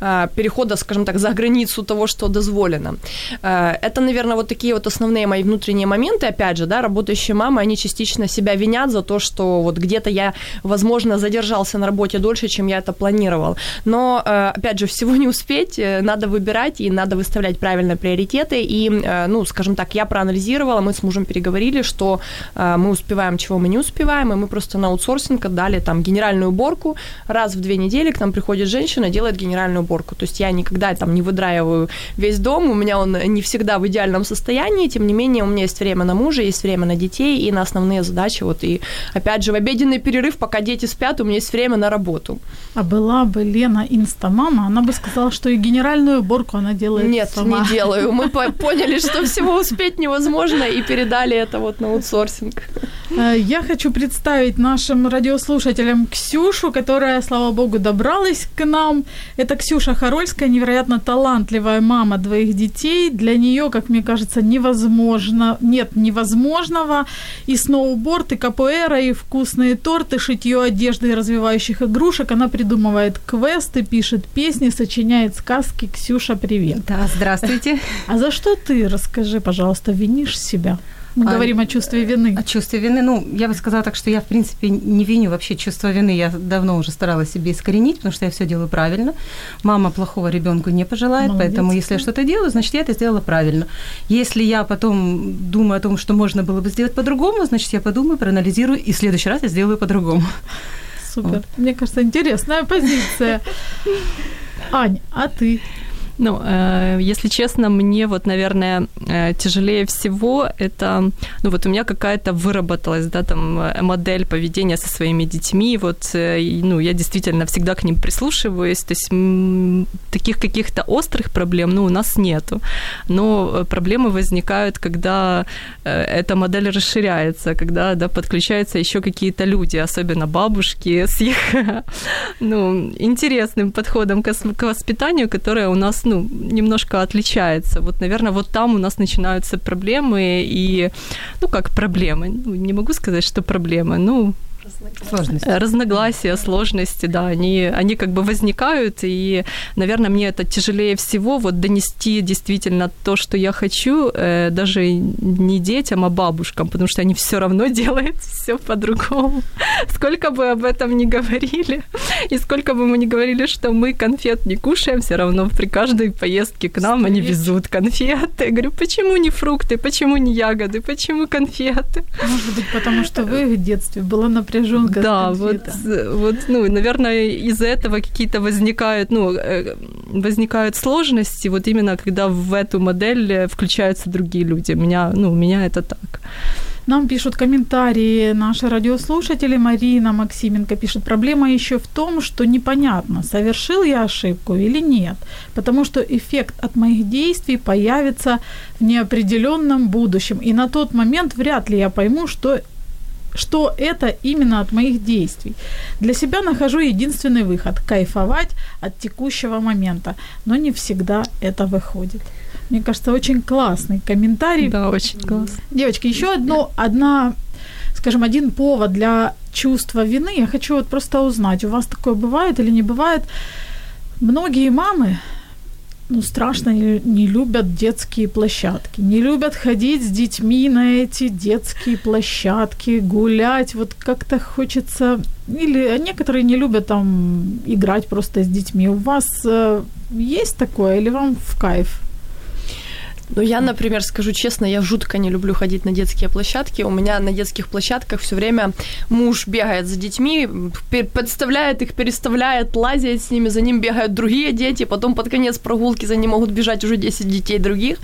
[SPEAKER 3] э, перехода, скажем так, за границу того, что дозволено. Э, Это, наверное, вот такие вот основные мои внутренние моменты. Опять же, да, работающие мамы, они частично себя винят за то, что вот где-то я, возможно, задержался на работе дольше, чем я это планировал. Но, э, опять же, всего не успеть, э, надо выбирать и надо выставлять правильно приоритеты. И, э, ну, скажем так, я проанализировала, мы с мужем переговорили, что э, мы успеваем, чего мы не успеваем, и мы просто на аутсорсинг отдали там генеральную уборку. Раз в две недели к нам приходит женщина, делает генеральную уборку. То есть я никогда там не выдраиваю весь дом, у меня он не всегда в идеальном состоянии, тем не менее у меня есть время на мужа, есть время на детей и на основные задачи. Вот и опять же в обеденный перерыв, пока дети спят, у меня есть время на работу.
[SPEAKER 4] А была бы Лена инстамама, она бы сказала, что и генеральную уборку она делает
[SPEAKER 3] Нет,
[SPEAKER 4] сама.
[SPEAKER 3] не делаю. Мы по- поняли, что всего успеть невозможно и передали это вот на аутсорсинг.
[SPEAKER 4] Э, Я хочу представить нашим радиослушателям Ксюшу, которая, слава богу, добралась к нам. Это Ксюша Харольская, невероятно талантливая мама двоих детей. Для нее, как мне кажется, невозможно, нет невозможного. И сноуборд, и капуэра, и вкусные торты, шитье одежды и развивающих игрушек. Она придумывает квесты, пишет песни, сочиняет сказки. Ксюша, привет.
[SPEAKER 7] Да, здравствуйте.
[SPEAKER 4] А за что ты, расскажи, пожалуйста, винишь себя? Мы
[SPEAKER 7] А,
[SPEAKER 4] говорим о чувстве вины.
[SPEAKER 7] О чувстве вины, ну, я бы сказала так, что я, в принципе, не виню вообще чувство вины. Я давно уже старалась себе искоренить, потому что я все делаю правильно. Мама плохого ребенку не пожелает,
[SPEAKER 4] Молодец.
[SPEAKER 7] поэтому если я что-то делаю, значит, я это сделала правильно. Если я потом думаю о том, что можно было бы сделать по-другому, значит, я подумаю, проанализирую, и в следующий раз я сделаю по-другому.
[SPEAKER 4] Супер. Мне кажется, интересная позиция. Ань, а ты?
[SPEAKER 5] Ну, э, если честно, мне вот, наверное, э, тяжелее всего это, ну вот у меня какая-то выработалась, да, там э, модель поведения со своими детьми, вот, ну, я действительно всегда к ним прислушиваюсь, то есть таких каких-то острых проблем, ну, у нас нету, но проблемы возникают, когда эта модель расширяется, когда, да, подключаются еще какие-то люди, особенно бабушки с их, ну, интересным подходом к воспитанию, которое у нас, ну, немножко отличается. Вот, наверное, вот там у нас начинаются проблемы и, ну, как проблемы, ну, не могу сказать, что проблемы, ну,
[SPEAKER 7] Сложность.
[SPEAKER 5] Э, разногласия, сложности, да, они, они как бы возникают, и, наверное, мне это тяжелее всего, вот донести действительно то, что я хочу, э, даже не детям, а бабушкам, потому что они все равно делают все по-другому. Сколько бы об этом ни говорили, и сколько бы мы ни говорили, что мы конфет не кушаем, все равно при каждой поездке к нам они везут конфеты. Я говорю, почему не фрукты, почему не ягоды, почему конфеты?
[SPEAKER 4] Может быть, потому что в их детстве была напряженка.
[SPEAKER 5] Да, вот, вот, ну, наверное, из-за этого какие-то возникают, ну, э, возникают сложности, вот именно когда в эту модель э, включаются другие люди. У меня, ну, у меня это так.
[SPEAKER 4] Нам пишут комментарии наши радиослушатели. Марина Максименко пишет, проблема еще в том, что непонятно, совершил я ошибку или нет, потому что эффект от моих действий появится в неопределенном будущем, и на тот момент вряд ли я пойму, что что это именно от моих действий. Для себя нахожу единственный выход – кайфовать от текущего момента, но не всегда это выходит. Мне кажется, очень классный комментарий.
[SPEAKER 5] Да, очень классно.
[SPEAKER 4] Девочки, еще одно, одна, скажем, один повод для чувства вины. Я хочу вот просто узнать, у вас такое бывает или не бывает? Многие мамы ну, страшно не, не любят детские площадки, не любят ходить с детьми на эти детские площадки, гулять, вот как-то хочется, или некоторые не любят там играть просто с детьми. У вас э, есть такое или вам в кайф?
[SPEAKER 3] Ну, я, например, скажу честно, я жутко не люблю ходить на детские площадки. У меня на детских площадках все время муж бегает за детьми, подставляет их, переставляет, лазит с ними, за ним бегают другие дети, потом под конец прогулки за ним могут бежать уже 10 детей других.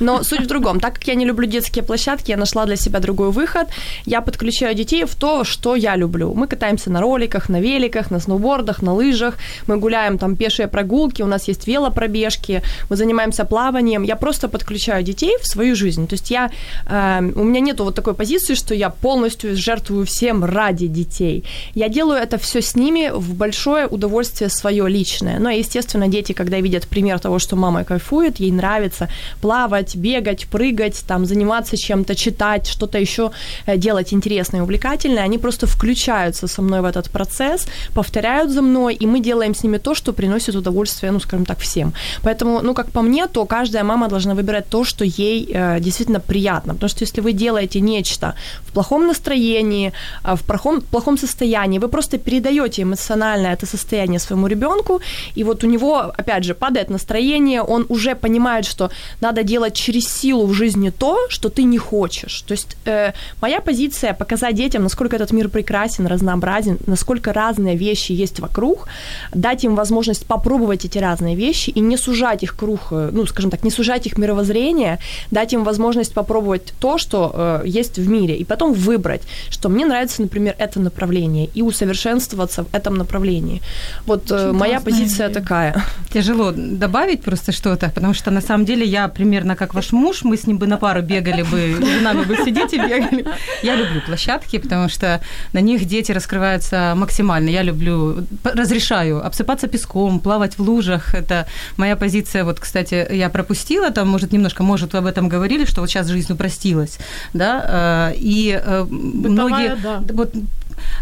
[SPEAKER 3] Но суть в другом. Так как я не люблю детские площадки, я нашла для себя другой выход. Я подключаю детей в то, что я люблю. Мы катаемся на роликах, на великах, на сноубордах, на лыжах. Мы гуляем там пешие прогулки, у нас есть велопробежки, мы занимаемся плаванием. Я просто под подключаю детей в свою жизнь. То есть я, э, у меня нету вот такой позиции, что я полностью жертвую всем ради детей. Я делаю это все с ними в большое удовольствие свое личное. Но, естественно, дети, когда видят пример того, что мама кайфует, ей нравится плавать, бегать, прыгать, там, заниматься чем-то, читать, что-то еще э, делать интересное и увлекательное, они просто включаются со мной в этот процесс, повторяют за мной, и мы делаем с ними то, что приносит удовольствие, ну, скажем так, всем. Поэтому, ну, как по мне, то каждая мама должна выбирать выбирать то, что ей э, действительно приятно. Потому что если вы делаете нечто в плохом настроении, э, в плохом, плохом состоянии, вы просто передаете эмоционально это состояние своему ребенку, и вот у него, опять же, падает настроение, он уже понимает, что надо делать через силу в жизни то, что ты не хочешь. То есть э, моя позиция показать детям, насколько этот мир прекрасен, разнообразен, насколько разные вещи есть вокруг, дать им возможность попробовать эти разные вещи и не сужать их круг, э, ну, скажем так, не сужать их мировоззрение мировоззрения, дать им возможность попробовать то, что э, есть в мире, и потом выбрать, что мне нравится, например, это направление, и усовершенствоваться в этом направлении. Вот э, моя позиция идея. такая.
[SPEAKER 7] Тяжело добавить просто что-то, потому что на самом деле я примерно как ваш муж, мы с ним бы на пару бегали бы, за нами бы сидеть и бегали. Я люблю площадки, потому что на них дети раскрываются максимально. Я люблю, разрешаю обсыпаться песком, плавать в лужах. Это моя позиция. Вот, кстати, я пропустила там, может, немножко, может, об этом говорили, что вот сейчас жизнь упростилась, да, э, и э, Бытовая, многие, да. вот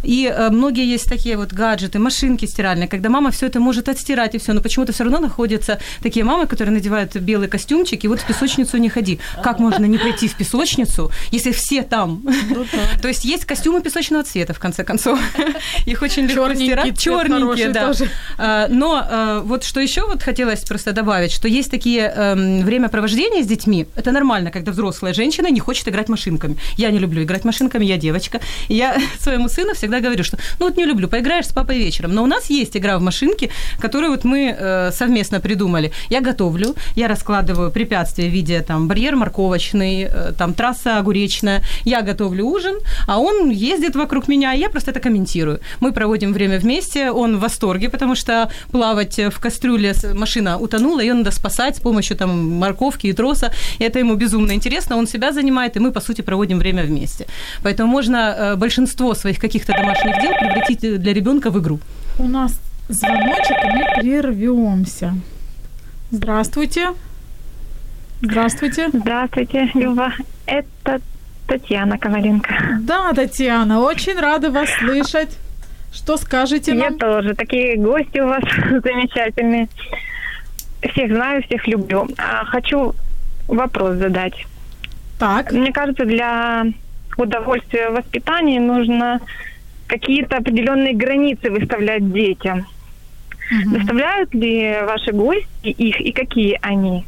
[SPEAKER 7] и э, многие есть такие вот гаджеты, машинки стиральные, когда мама все это может отстирать и все, но почему-то все равно находятся такие мамы, которые надевают белый костюмчик, и вот в песочницу не ходи. Как можно не прийти в песочницу, если все там? Ну. То есть есть костюмы песочного цвета, в конце концов. Их очень легко стирать. Черненькие, да. А, но а, вот что еще вот хотелось просто добавить, что есть такие эм, времяпровождения с детьми. Это нормально, когда взрослая женщина не хочет играть машинками. Я не люблю играть машинками, я девочка. Я своему сыну сына всегда говорю, что ну вот не люблю, поиграешь с папой вечером. Но у нас есть игра в машинки, которую вот мы э, совместно придумали. Я готовлю, я раскладываю препятствия в виде там барьер морковочный, э, там трасса огуречная. Я готовлю ужин, а он ездит вокруг меня, и я просто это комментирую. Мы проводим время вместе, он в восторге, потому что плавать в кастрюле машина утонула, ее надо спасать с помощью там морковки и троса. И это ему безумно интересно, он себя занимает, и мы, по сути, проводим время вместе. Поэтому можно э, большинство своих каких каких-то домашних дел превратить для ребенка в игру.
[SPEAKER 4] У нас звоночек, и мы прервемся. Здравствуйте. Здравствуйте.
[SPEAKER 8] Здравствуйте, Люба. Это Татьяна Коваленко.
[SPEAKER 4] Да, Татьяна, очень рада вас слышать. Что скажете
[SPEAKER 8] нам? Я тоже. Такие гости у вас замечательные. Всех знаю, всех люблю. А, хочу вопрос задать.
[SPEAKER 4] Так.
[SPEAKER 8] Мне кажется, для удовольствия в воспитании нужно какие-то определенные границы выставлять детям. Угу. Доставляют ли ваши гости их и какие они?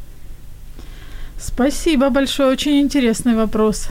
[SPEAKER 4] Спасибо большое, очень интересный вопрос.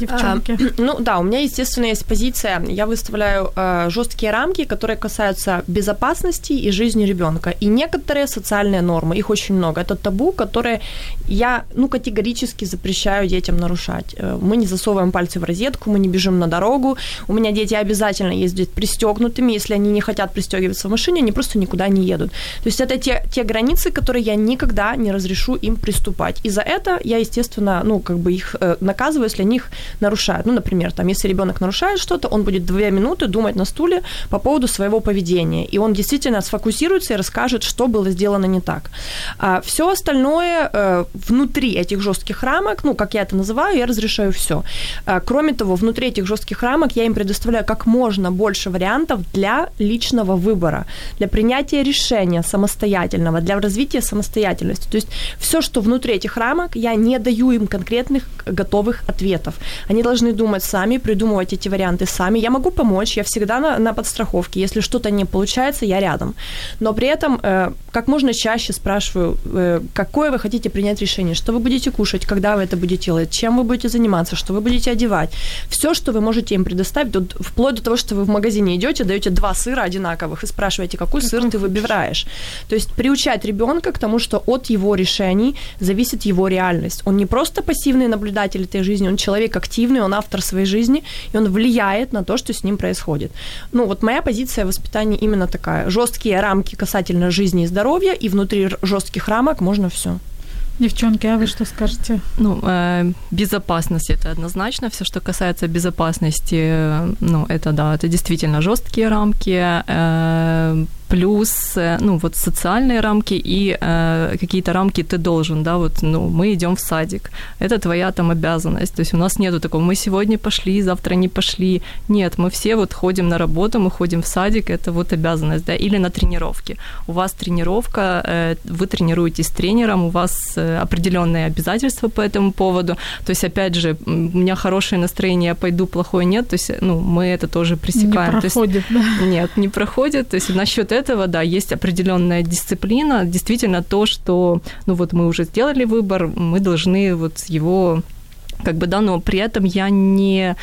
[SPEAKER 4] Девчонки?
[SPEAKER 3] А, ну да, у меня, естественно, есть позиция. Я выставляю э, жесткие рамки, которые касаются безопасности и жизни ребенка. И некоторые социальные нормы, их очень много. Это табу, которые я ну, категорически запрещаю детям нарушать. Э, мы не засовываем пальцы в розетку, мы не бежим на дорогу. У меня дети обязательно ездят пристегнутыми. Если они не хотят пристегиваться в машине, они просто никуда не едут. То есть это те, те границы, которые я никогда не разрешу им приступать. И за это я, естественно, ну, как бы их э, наказываю, если они их нарушают. Ну, например, там, если ребенок нарушает что-то, он будет две минуты думать на стуле по поводу своего поведения. И он действительно сфокусируется и расскажет, что было сделано не так. А все остальное э, внутри этих жестких рамок, ну, как я это называю, я разрешаю все. А, кроме того, внутри этих жестких рамок я им предоставляю как можно больше вариантов для личного выбора, для принятия решения самостоятельного, для развития самостоятельности. То есть все, что внутри этих рамок, я не даю им конкретных готовых ответов. Они должны думать сами, придумывать эти варианты сами. Я могу помочь, я всегда на, на подстраховке. Если что-то не получается, я рядом. Но при этом э, как можно чаще спрашиваю, э, какое вы хотите принять решение, что вы будете кушать, когда вы это будете делать, чем вы будете заниматься, что вы будете одевать. Все, что вы можете им предоставить, вплоть до того, что вы в магазине идете, даете два сыра одинаковых и спрашиваете, какой как сыр ты выбираешь. То есть приучать ребенка к тому, что от его решений зависит его реальность. Он не просто пассивный наблюдатель этой жизни, он человек активный, он автор своей жизни, и он влияет на то, что с ним происходит. Ну, вот моя позиция воспитания именно такая. Жесткие рамки касательно жизни и здоровья, и внутри жестких рамок можно все.
[SPEAKER 4] Девчонки, а вы что скажете?
[SPEAKER 5] Ну, э, безопасность это однозначно. Все, что касается безопасности, э, ну, это да, это действительно жесткие рамки. Э, плюс, э, ну, вот социальные рамки и э, какие-то рамки ты должен, да, вот, ну, мы идем в садик, это твоя там обязанность, то есть у нас нету такого, мы сегодня пошли, завтра не пошли, нет, мы все вот ходим на работу, мы ходим в садик, это вот обязанность, да, или на тренировки, у вас тренировка, э, вы тренируетесь с тренером, у вас э, определенные обязательства по этому поводу, то есть, опять же, у меня хорошее настроение, я пойду, плохое нет, то есть, ну, мы это тоже пресекаем.
[SPEAKER 4] Не проходит,
[SPEAKER 5] есть, да? Нет, не проходит, то есть, насчет этого, да, есть определенная дисциплина, действительно то, что, ну вот мы уже сделали выбор, мы должны вот его как бы, да, но при этом я не,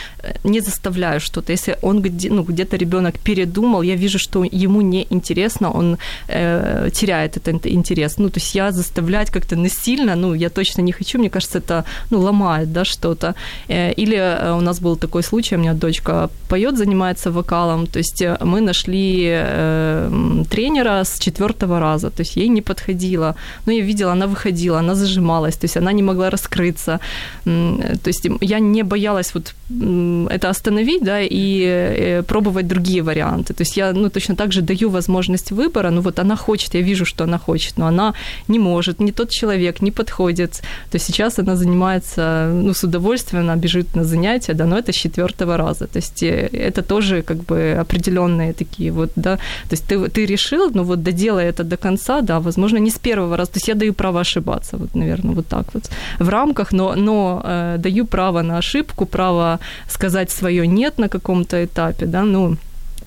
[SPEAKER 5] не заставляю что-то. Если он где, ну, где-то ребенок передумал, я вижу, что ему не интересно, он э, теряет этот интерес. Ну, то есть я заставлять как-то насильно, ну, я точно не хочу, мне кажется, это, ну, ломает, да, что-то. Э, или э, у нас был такой случай, у меня дочка поет, занимается вокалом, то есть э, мы нашли э, тренера с четвертого раза, то есть ей не подходило. Ну, я видела, она выходила, она зажималась, то есть она не могла раскрыться то есть я не боялась вот это остановить, да, и э, пробовать другие варианты. То есть я, ну, точно так же даю возможность выбора, ну, вот она хочет, я вижу, что она хочет, но она не может, не тот человек, не подходит. То есть сейчас она занимается, ну, с удовольствием, она бежит на занятия, да, но это с четвертого раза. То есть э, это тоже как бы определенные такие вот, да, то есть ты, ты решил, ну, вот доделай это до конца, да, возможно, не с первого раза, то есть я даю право ошибаться, вот, наверное, вот так вот в рамках, но, но э, даю право на ошибку, право сказать свое нет на каком-то этапе, да, ну,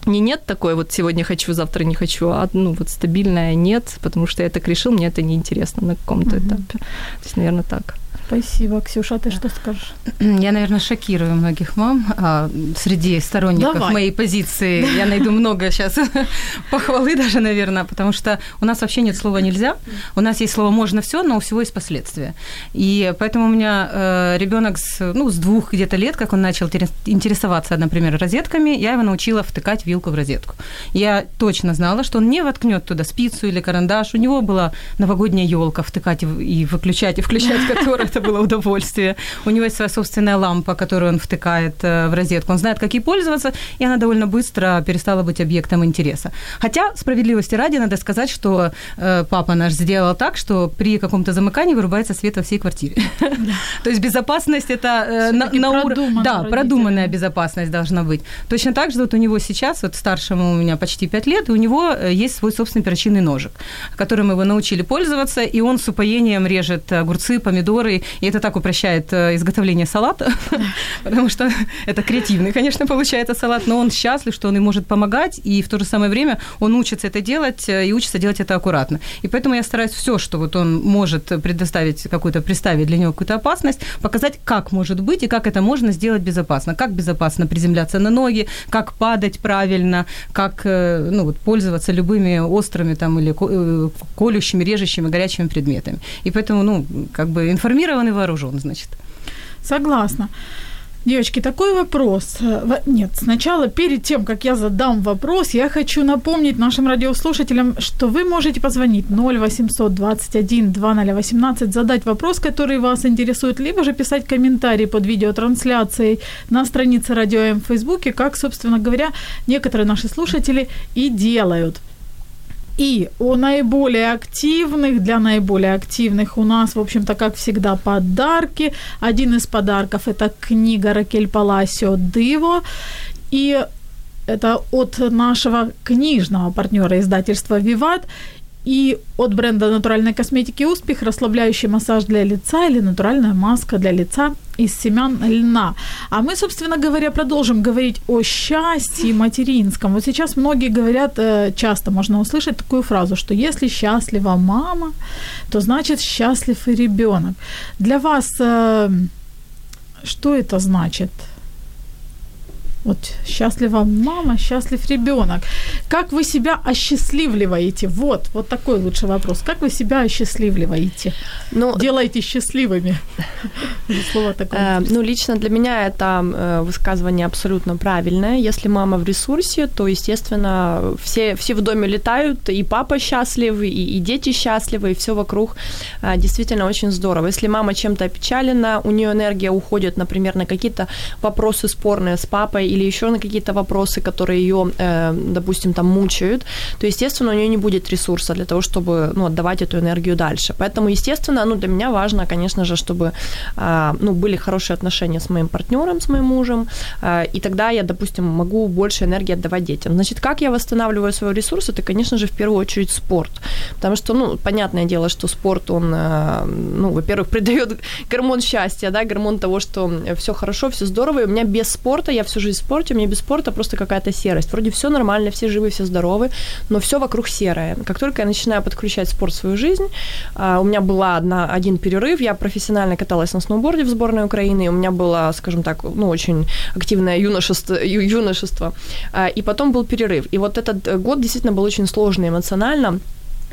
[SPEAKER 5] не нет такой вот сегодня хочу, завтра не хочу, а ну вот стабильная нет, потому что я так решил, мне это неинтересно на каком-то mm-hmm. этапе. То есть, наверное, так.
[SPEAKER 4] Спасибо. Ксюша, ты что скажешь?
[SPEAKER 7] Я, наверное, шокирую многих мам. А, среди сторонников Давай. моей позиции я найду много сейчас похвалы даже, наверное, потому что у нас вообще нет слова «нельзя». У нас есть слово «можно все», но у всего есть последствия. И поэтому у меня э, ребенок с, ну, с двух где-то лет, как он начал интересоваться, например, розетками, я его научила втыкать вилку в розетку. Я точно знала, что он не воткнет туда спицу или карандаш. У него была новогодняя елка втыкать и выключать, и включать которую это было удовольствие. У него есть своя собственная лампа, которую он втыкает э, в розетку. Он знает, как ей пользоваться, и она довольно быстро перестала быть объектом интереса. Хотя, справедливости ради, надо сказать, что э, папа наш сделал так, что при каком-то замыкании вырубается свет во всей квартире. То есть безопасность это э, на уровне... Да, продуманная безопасность должна быть. Точно так же вот у него сейчас, вот старшему у меня почти 5 лет, и у него есть свой собственный перочинный ножик, которым его научили пользоваться, и он с упоением режет огурцы, помидоры, и это так упрощает э, изготовление салата, потому что это креативный, конечно, получается салат, но он счастлив, что он им может помогать, и в то же самое время он учится это делать э, и учится делать это аккуратно. И поэтому я стараюсь все, что вот он может предоставить какую-то, представить для него какую-то опасность, показать, как может быть и как это можно сделать безопасно. Как безопасно приземляться на ноги, как падать правильно, как ну, вот, пользоваться любыми острыми там, или колющими, режущими, горячими предметами. И поэтому, ну, как бы информирован и вооружен, значит.
[SPEAKER 4] Согласна. Девочки, такой вопрос. Нет, сначала, перед тем, как я задам вопрос, я хочу напомнить нашим радиослушателям, что вы можете позвонить 0800 21 2018, задать вопрос, который вас интересует, либо же писать комментарий под видеотрансляцией на странице Радио М в Фейсбуке, как, собственно говоря, некоторые наши слушатели и делают. И у наиболее активных, для наиболее активных у нас, в общем-то, как всегда, подарки. Один из подарков – это книга Ракель Паласио «Дыво». И это от нашего книжного партнера издательства «Виват». И от бренда натуральной косметики «Успех» расслабляющий массаж для лица или натуральная маска для лица из семян льна. А мы, собственно говоря, продолжим говорить о счастье материнском. Вот сейчас многие говорят, э, часто можно услышать такую фразу, что если счастлива мама, то значит счастлив и ребенок. Для вас э, что это значит? Вот счастлива мама, счастлив ребенок. Как вы себя осчастливливаете? Вот, вот такой лучший вопрос. Как вы себя осчастливливаете? Ну, Делаете счастливыми.
[SPEAKER 3] Слово такое. Э, ну, лично для меня это э, высказывание абсолютно правильное. Если мама в ресурсе, то, естественно, все, все в доме летают, и папа счастлив, и, и дети счастливы, и все вокруг э, действительно очень здорово. Если мама чем-то опечалена, у нее энергия уходит, например, на какие-то вопросы спорные с папой или еще на какие-то вопросы, которые ее, э, допустим, там мучают, то, естественно, у нее не будет ресурса для того, чтобы ну, отдавать эту энергию дальше. Поэтому, естественно, ну, для меня важно, конечно же, чтобы э, ну, были хорошие отношения с моим партнером, с моим мужем, э, и тогда я, допустим, могу больше энергии отдавать детям. Значит, как я восстанавливаю свой ресурс? Это, конечно же, в первую очередь спорт. Потому что, ну, понятное дело, что спорт, он, ну, во-первых, придает гормон счастья, да, гормон того, что все хорошо, все здорово, и у меня без спорта я всю жизнь спорте, у меня без спорта просто какая-то серость. Вроде все нормально, все живы, все здоровы, но все вокруг серое. Как только я начинаю подключать спорт в свою жизнь, а, у меня была одна, один перерыв, я профессионально каталась на сноуборде в сборной Украины, у меня было, скажем так, ну, очень активное юношество, юношество. А, и потом был перерыв. И вот этот год действительно был очень сложный эмоционально,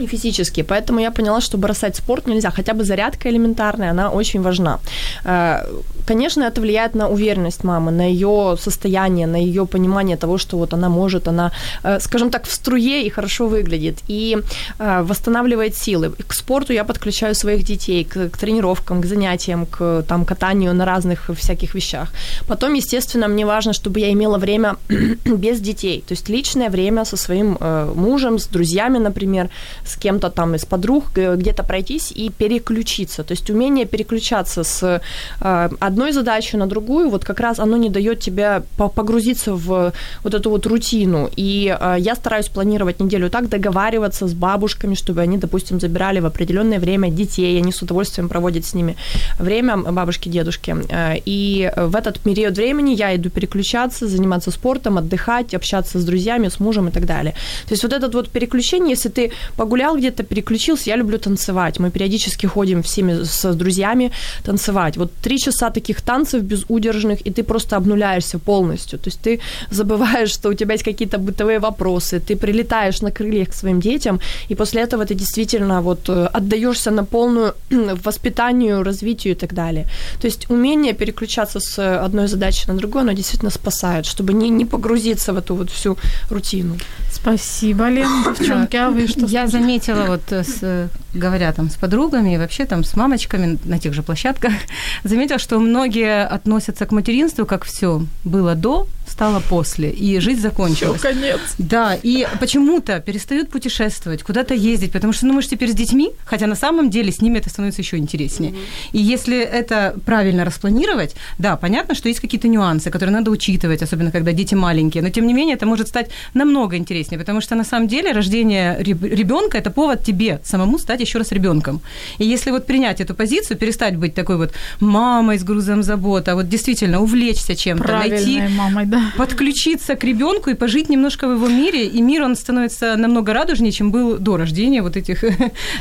[SPEAKER 3] и физически. Поэтому я поняла, что бросать спорт нельзя. Хотя бы зарядка элементарная, она очень важна. Э, конечно, это влияет на уверенность мамы, на ее состояние, на ее понимание того, что вот она может, она, э, скажем так, в струе и хорошо выглядит. И э, восстанавливает силы. К спорту я подключаю своих детей, к, к тренировкам, к занятиям, к там, катанию на разных всяких вещах. Потом, естественно, мне важно, чтобы я имела время без детей. То есть личное время со своим мужем, с друзьями, например, с кем-то там из подруг, где-то пройтись и переключиться. То есть умение переключаться с э, одной задачи на другую, вот как раз оно не дает тебе погрузиться в вот эту вот рутину. И э, я стараюсь планировать неделю так, договариваться с бабушками, чтобы они, допустим, забирали в определенное время детей, они с удовольствием проводят с ними время, бабушки, дедушки. Э, и в этот период времени я иду переключаться, заниматься спортом, отдыхать, общаться с друзьями, с мужем и так далее. То есть вот этот вот переключение, если ты погулял где-то, переключился, я люблю танцевать. Мы периодически ходим всеми с друзьями танцевать. Вот три часа таких танцев безудержных, и ты просто обнуляешься полностью. То есть ты забываешь, что у тебя есть какие-то бытовые вопросы, ты прилетаешь на крыльях к своим детям, и после этого ты действительно вот э, отдаешься на полную воспитанию, развитию и так далее. То есть умение переключаться с одной задачи на другую, оно действительно спасает, чтобы не, не погрузиться в эту вот всю рутину.
[SPEAKER 4] Спасибо, Лен. Девчонки, а вы что
[SPEAKER 7] Я заметила, вот с, говоря там с подругами и вообще там с мамочками на тех же площадках, заметила, что многие относятся к материнству как все было до, стало после, и жизнь закончилась.
[SPEAKER 4] Всё, конец.
[SPEAKER 7] Да, и почему-то перестают путешествовать, куда-то ездить, потому что, ну, мы же теперь с детьми, хотя на самом деле с ними это становится еще интереснее. Mm-hmm. И если это правильно распланировать, да, понятно, что есть какие-то нюансы, которые надо учитывать, особенно когда дети маленькие, но тем не менее это может стать намного интереснее, потому что на самом деле рождение ребенка это повод тебе самому стать еще раз ребенком. И если вот принять эту позицию, перестать быть такой вот мамой с грузом забот, а вот действительно увлечься чем-то, найти,
[SPEAKER 4] мамой, да.
[SPEAKER 7] подключиться к ребенку и пожить немножко в его мире, и мир он становится намного радужнее, чем был до рождения вот этих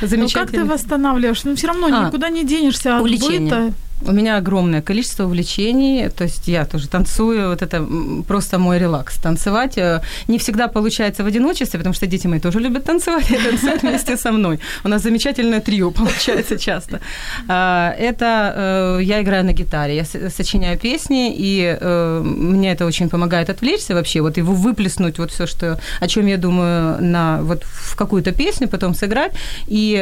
[SPEAKER 7] замечательных.
[SPEAKER 4] Ну как ты восстанавливаешь? Ну все равно а, никуда не денешься от
[SPEAKER 7] увлечение. быта. У меня огромное количество увлечений, то есть я тоже танцую, вот это просто мой релакс. Танцевать э, не всегда получается в одиночестве, потому что дети мои тоже любят танцевать и танцуют вместе со мной. У нас замечательное трио получается часто. А, это э, я играю на гитаре, я сочиняю песни, и э, мне это очень помогает отвлечься вообще, вот его выплеснуть, вот все, что, о чем я думаю, на, вот в какую-то песню, потом сыграть, и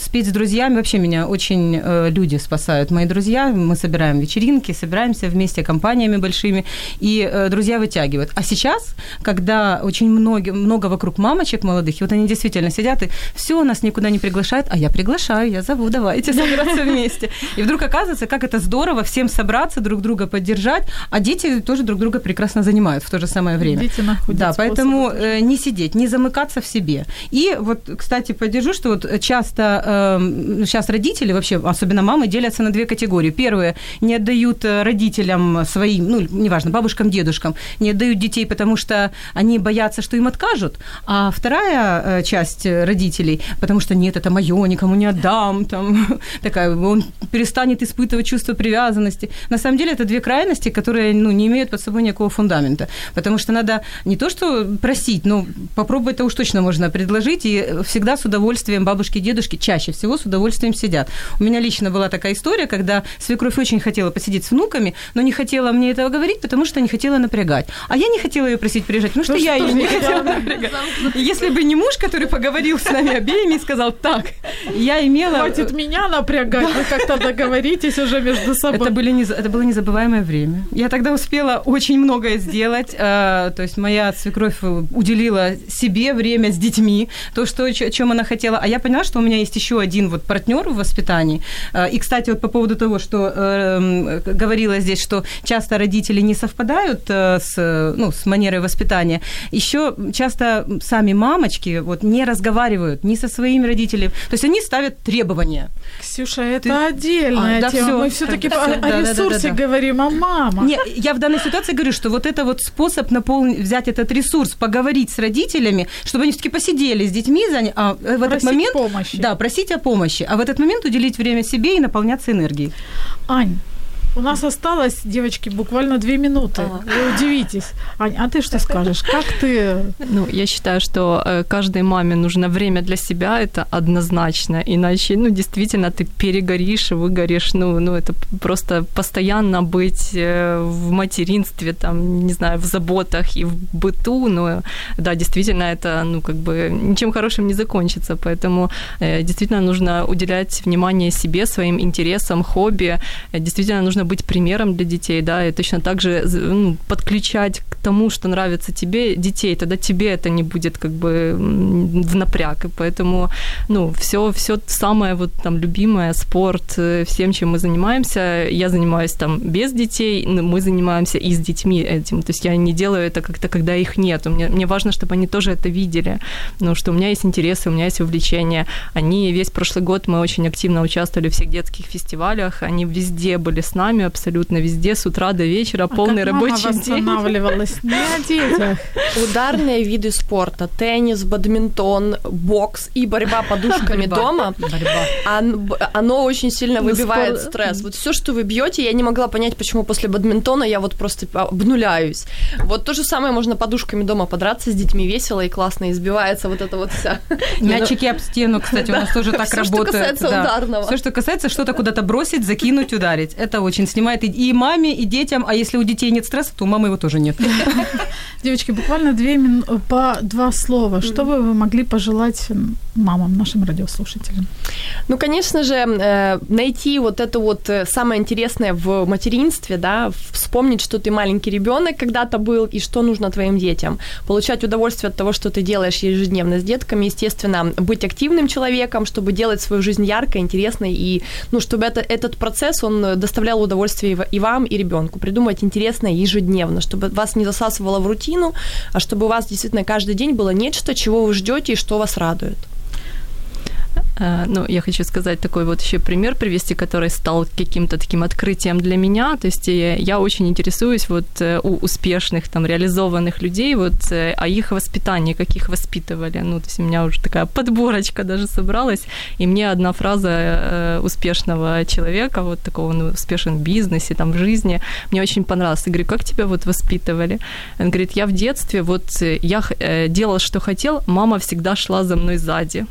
[SPEAKER 7] спеть с друзьями, вообще меня очень люди спасают мои друзья, мы собираем вечеринки, собираемся вместе компаниями большими, и э, друзья вытягивают. А сейчас, когда очень много, много вокруг мамочек молодых, и вот они действительно сидят, и все, нас никуда не приглашают, а я приглашаю, я зову, давайте собираться вместе. И вдруг оказывается, как это здорово всем собраться, друг друга поддержать, а дети тоже друг друга прекрасно занимают в то же самое время.
[SPEAKER 4] Дети находят
[SPEAKER 7] Да, поэтому э, не сидеть, не замыкаться в себе. И вот, кстати, поддержу, что вот часто э, сейчас родители, вообще, особенно мамы, делятся на две две категории. Первые не отдают э, родителям своим, ну, неважно, бабушкам, дедушкам, не отдают детей, потому что они боятся, что им откажут. А вторая э, часть родителей, потому что нет, это мое, никому не отдам, там, такая, он перестанет испытывать чувство привязанности. На самом деле это две крайности, которые ну, не имеют под собой никакого фундамента. Потому что надо не то, что просить, но попробовать это уж точно можно предложить, и всегда с удовольствием бабушки и дедушки чаще всего с удовольствием сидят. У меня лично была такая история, когда свекровь очень хотела посидеть с внуками, но не хотела мне этого говорить, потому что не хотела напрягать. А я не хотела ее просить приезжать, потому что ну, я ее не хотела напрягать. Если бы не муж, который поговорил с нами обеими и сказал, так, я имела...
[SPEAKER 4] Хватит меня напрягать, вы как-то договоритесь уже между собой.
[SPEAKER 7] Это, были это было незабываемое время. Я тогда успела очень многое сделать. Э, то есть моя свекровь уделила себе время с детьми, то, что, о чем она хотела. А я поняла, что у меня есть еще один вот партнер в воспитании. Э, и, кстати, вот по поводу поводу того, что э, говорилось здесь, что часто родители не совпадают э, с, ну, с манерой воспитания, еще часто сами мамочки вот, не разговаривают ни со своими родителями. То есть они ставят требования.
[SPEAKER 4] Ксюша, это Ты... отдельная а, да, тема. Всё. Мы все-таки да, о, да, ресурсе да, да, да. говорим, а мама.
[SPEAKER 7] Не, я в данной ситуации говорю, что вот это вот способ наполнить, взять этот ресурс, поговорить с родителями, чтобы они все-таки посидели с детьми, а в этот
[SPEAKER 4] просить
[SPEAKER 7] момент...
[SPEAKER 4] помощи.
[SPEAKER 7] Да, просить о помощи. А в этот момент уделить время себе и наполняться энергией հարգի։
[SPEAKER 4] Այն у нас осталось, девочки, буквально две минуты. Ага. Вы удивитесь. Ань, а ты что скажешь? Как ты?
[SPEAKER 5] Ну, я считаю, что э, каждой маме нужно время для себя, это однозначно. Иначе, ну, действительно, ты перегоришь, выгоришь. Ну, ну это просто постоянно быть э, в материнстве, там, не знаю, в заботах и в быту. Ну, да, действительно, это, ну, как бы ничем хорошим не закончится. Поэтому э, действительно нужно уделять внимание себе, своим интересам, хобби. Действительно нужно нужно быть примером для детей, да, и точно так же ну, подключать к тому, что нравится тебе, детей, тогда тебе это не будет как бы в напряг, и поэтому, ну, все, все самое вот там любимое, спорт, э, всем, чем мы занимаемся, я занимаюсь там без детей, мы занимаемся и с детьми этим, то есть я не делаю это как-то, когда их нет, мне, мне важно, чтобы они тоже это видели, ну, что у меня есть интересы, у меня есть увлечения, они весь прошлый год мы очень активно участвовали в всех детских фестивалях, они везде были с нами, нами абсолютно везде, с утра до вечера,
[SPEAKER 4] а
[SPEAKER 5] полный
[SPEAKER 4] как
[SPEAKER 5] рабочий
[SPEAKER 4] мама
[SPEAKER 5] день.
[SPEAKER 4] восстанавливалась не о детях.
[SPEAKER 3] Ударные виды спорта, теннис, бадминтон, бокс и борьба подушками дома, оно очень сильно ну, выбивает стресс. Вот все, что вы бьете, я не могла понять, почему после бадминтона я вот просто обнуляюсь. Вот то же самое можно подушками дома подраться с детьми весело и классно, избивается вот это вот вся.
[SPEAKER 7] Мячики об стену, кстати, у нас тоже так работает. Все,
[SPEAKER 3] что касается ударного.
[SPEAKER 7] Все, что касается что-то куда-то бросить, закинуть, ударить. Это очень очень снимает и маме, и детям, а если у детей нет стресса, то у мамы его тоже нет.
[SPEAKER 4] Девочки, буквально две мин... по два слова. Что бы вы могли пожелать мамам, нашим радиослушателям?
[SPEAKER 3] Ну, конечно же, э, найти вот это вот э, самое интересное в материнстве, да, вспомнить, что ты маленький ребенок когда-то был и что нужно твоим детям. Получать удовольствие от того, что ты делаешь ежедневно с детками, естественно, быть активным человеком, чтобы делать свою жизнь яркой, интересной и, ну, чтобы это, этот процесс, он доставлял удовольствие удовольствие и вам, и ребенку. Придумать интересное ежедневно, чтобы вас не засасывало в рутину, а чтобы у вас действительно каждый день было нечто, чего вы ждете и что вас радует.
[SPEAKER 5] Э, ну, я хочу сказать такой вот еще пример привести, который стал каким-то таким открытием для меня. То есть э, я очень интересуюсь вот э, у успешных, там, реализованных людей, вот о их воспитании, как их воспитывали. Ну, то есть у меня уже такая подборочка даже собралась, и мне одна фраза успешного человека, вот такого, ну, успешен в бизнесе, там, в жизни, мне очень понравилась. Я говорю, как тебя вот воспитывали? Он говорит, я в детстве, вот я делал, что хотел, мама всегда шла за мной сзади.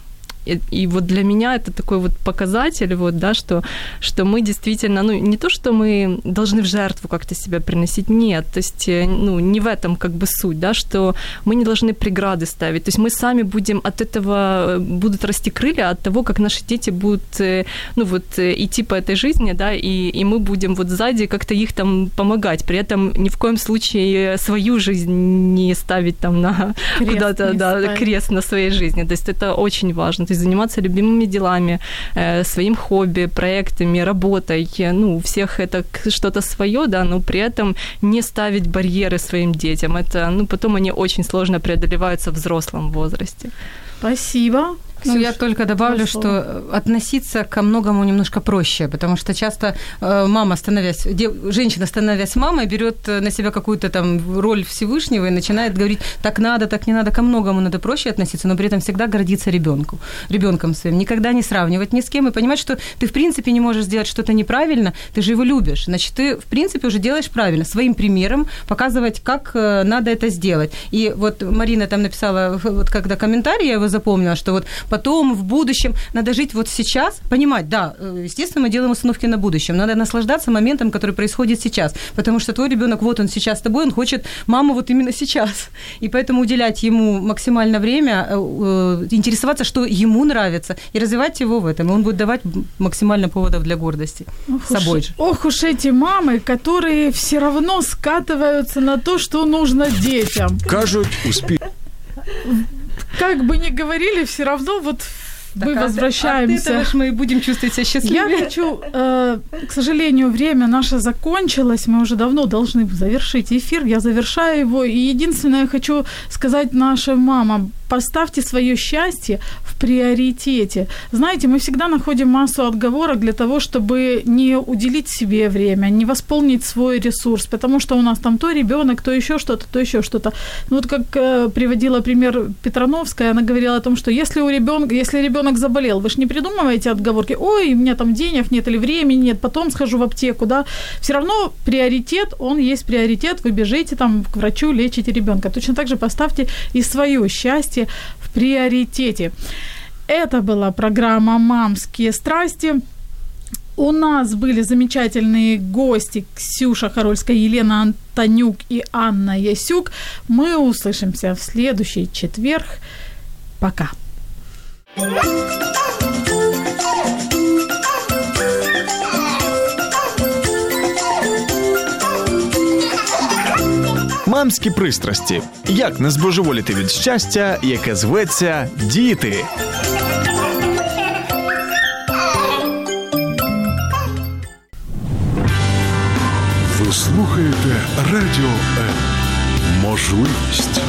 [SPEAKER 5] И, и вот для меня это такой вот показатель, вот, да, что, что мы действительно, ну, не то, что мы должны в жертву как-то себя приносить, нет, то есть, э, ну, не в этом как бы суть, да, что мы не должны преграды ставить, то есть мы сами будем от этого, э, будут расти крылья от того, как наши дети будут, э, ну, вот, идти по этой жизни, да, и, и мы будем вот сзади как-то их там помогать, при этом ни в коем случае свою жизнь не ставить там на куда-то, да, ставить. крест на своей жизни, то есть это очень важно, то есть заниматься любимыми делами, э, своим хобби, проектами, работой. Ну, у всех это что-то свое, да, но при этом не ставить барьеры своим детям. Это, ну, потом они очень сложно преодолеваются в взрослом возрасте.
[SPEAKER 4] Спасибо.
[SPEAKER 7] Ну, я только добавлю, что э, относиться ко многому немножко проще, потому что часто э, мама, становясь, женщина, становясь мамой, берет э, на себя какую-то там роль Всевышнего и начинает говорить, так надо, так не надо, ко многому надо проще относиться, но при этом всегда гордиться ребенку, ребенком своим, никогда не сравнивать ни с кем и понимать, что ты в принципе не можешь сделать что-то неправильно, ты же его любишь, значит, ты в принципе уже делаешь правильно, своим примером показывать, как надо это сделать. И вот Марина там написала, вот когда комментарий, я его запомнила, что вот потом, в будущем. Надо жить вот сейчас, понимать, да, э, естественно, мы делаем установки на будущем. Надо наслаждаться моментом, который происходит сейчас. Потому что твой ребенок, вот он сейчас с тобой, он хочет маму вот именно сейчас. И поэтому уделять ему максимально время, э, э, интересоваться, что ему нравится, и развивать его в этом. И он будет давать максимально поводов для гордости ох собой
[SPEAKER 4] уж, же. Ох уж эти мамы, которые все равно скатываются на то, что нужно детям.
[SPEAKER 2] Кажут, успех
[SPEAKER 4] как бы ни говорили, все равно вот так, мы возвращаемся.
[SPEAKER 7] От этого мы будем чувствовать себя счастливее.
[SPEAKER 4] Я хочу, э, к сожалению, время наше закончилось. Мы уже давно должны завершить эфир. Я завершаю его. И единственное, я хочу сказать нашим мамам, поставьте свое счастье в приоритете. Знаете, мы всегда находим массу отговорок для того, чтобы не уделить себе время, не восполнить свой ресурс, потому что у нас там то ребенок, то еще что-то, то еще что-то. Ну, вот как э, приводила пример Петрановская, она говорила о том, что если у ребенка, если ребенок заболел, вы же не придумываете отговорки, ой, у меня там денег нет или времени нет, потом схожу в аптеку, да. Все равно приоритет, он есть приоритет, вы бежите там к врачу, лечите ребенка. Точно так же поставьте и свое счастье страсти в приоритете. Это была программа «Мамские страсти». У нас были замечательные гости Ксюша Харольская, Елена Антонюк и Анна Ясюк. Мы услышимся в следующий четверг. Пока.
[SPEAKER 2] Мамські пристрасті. Як не збожеволіти від щастя, яке зветься діти.
[SPEAKER 1] Ви слухаєте Радіо М. Можливість.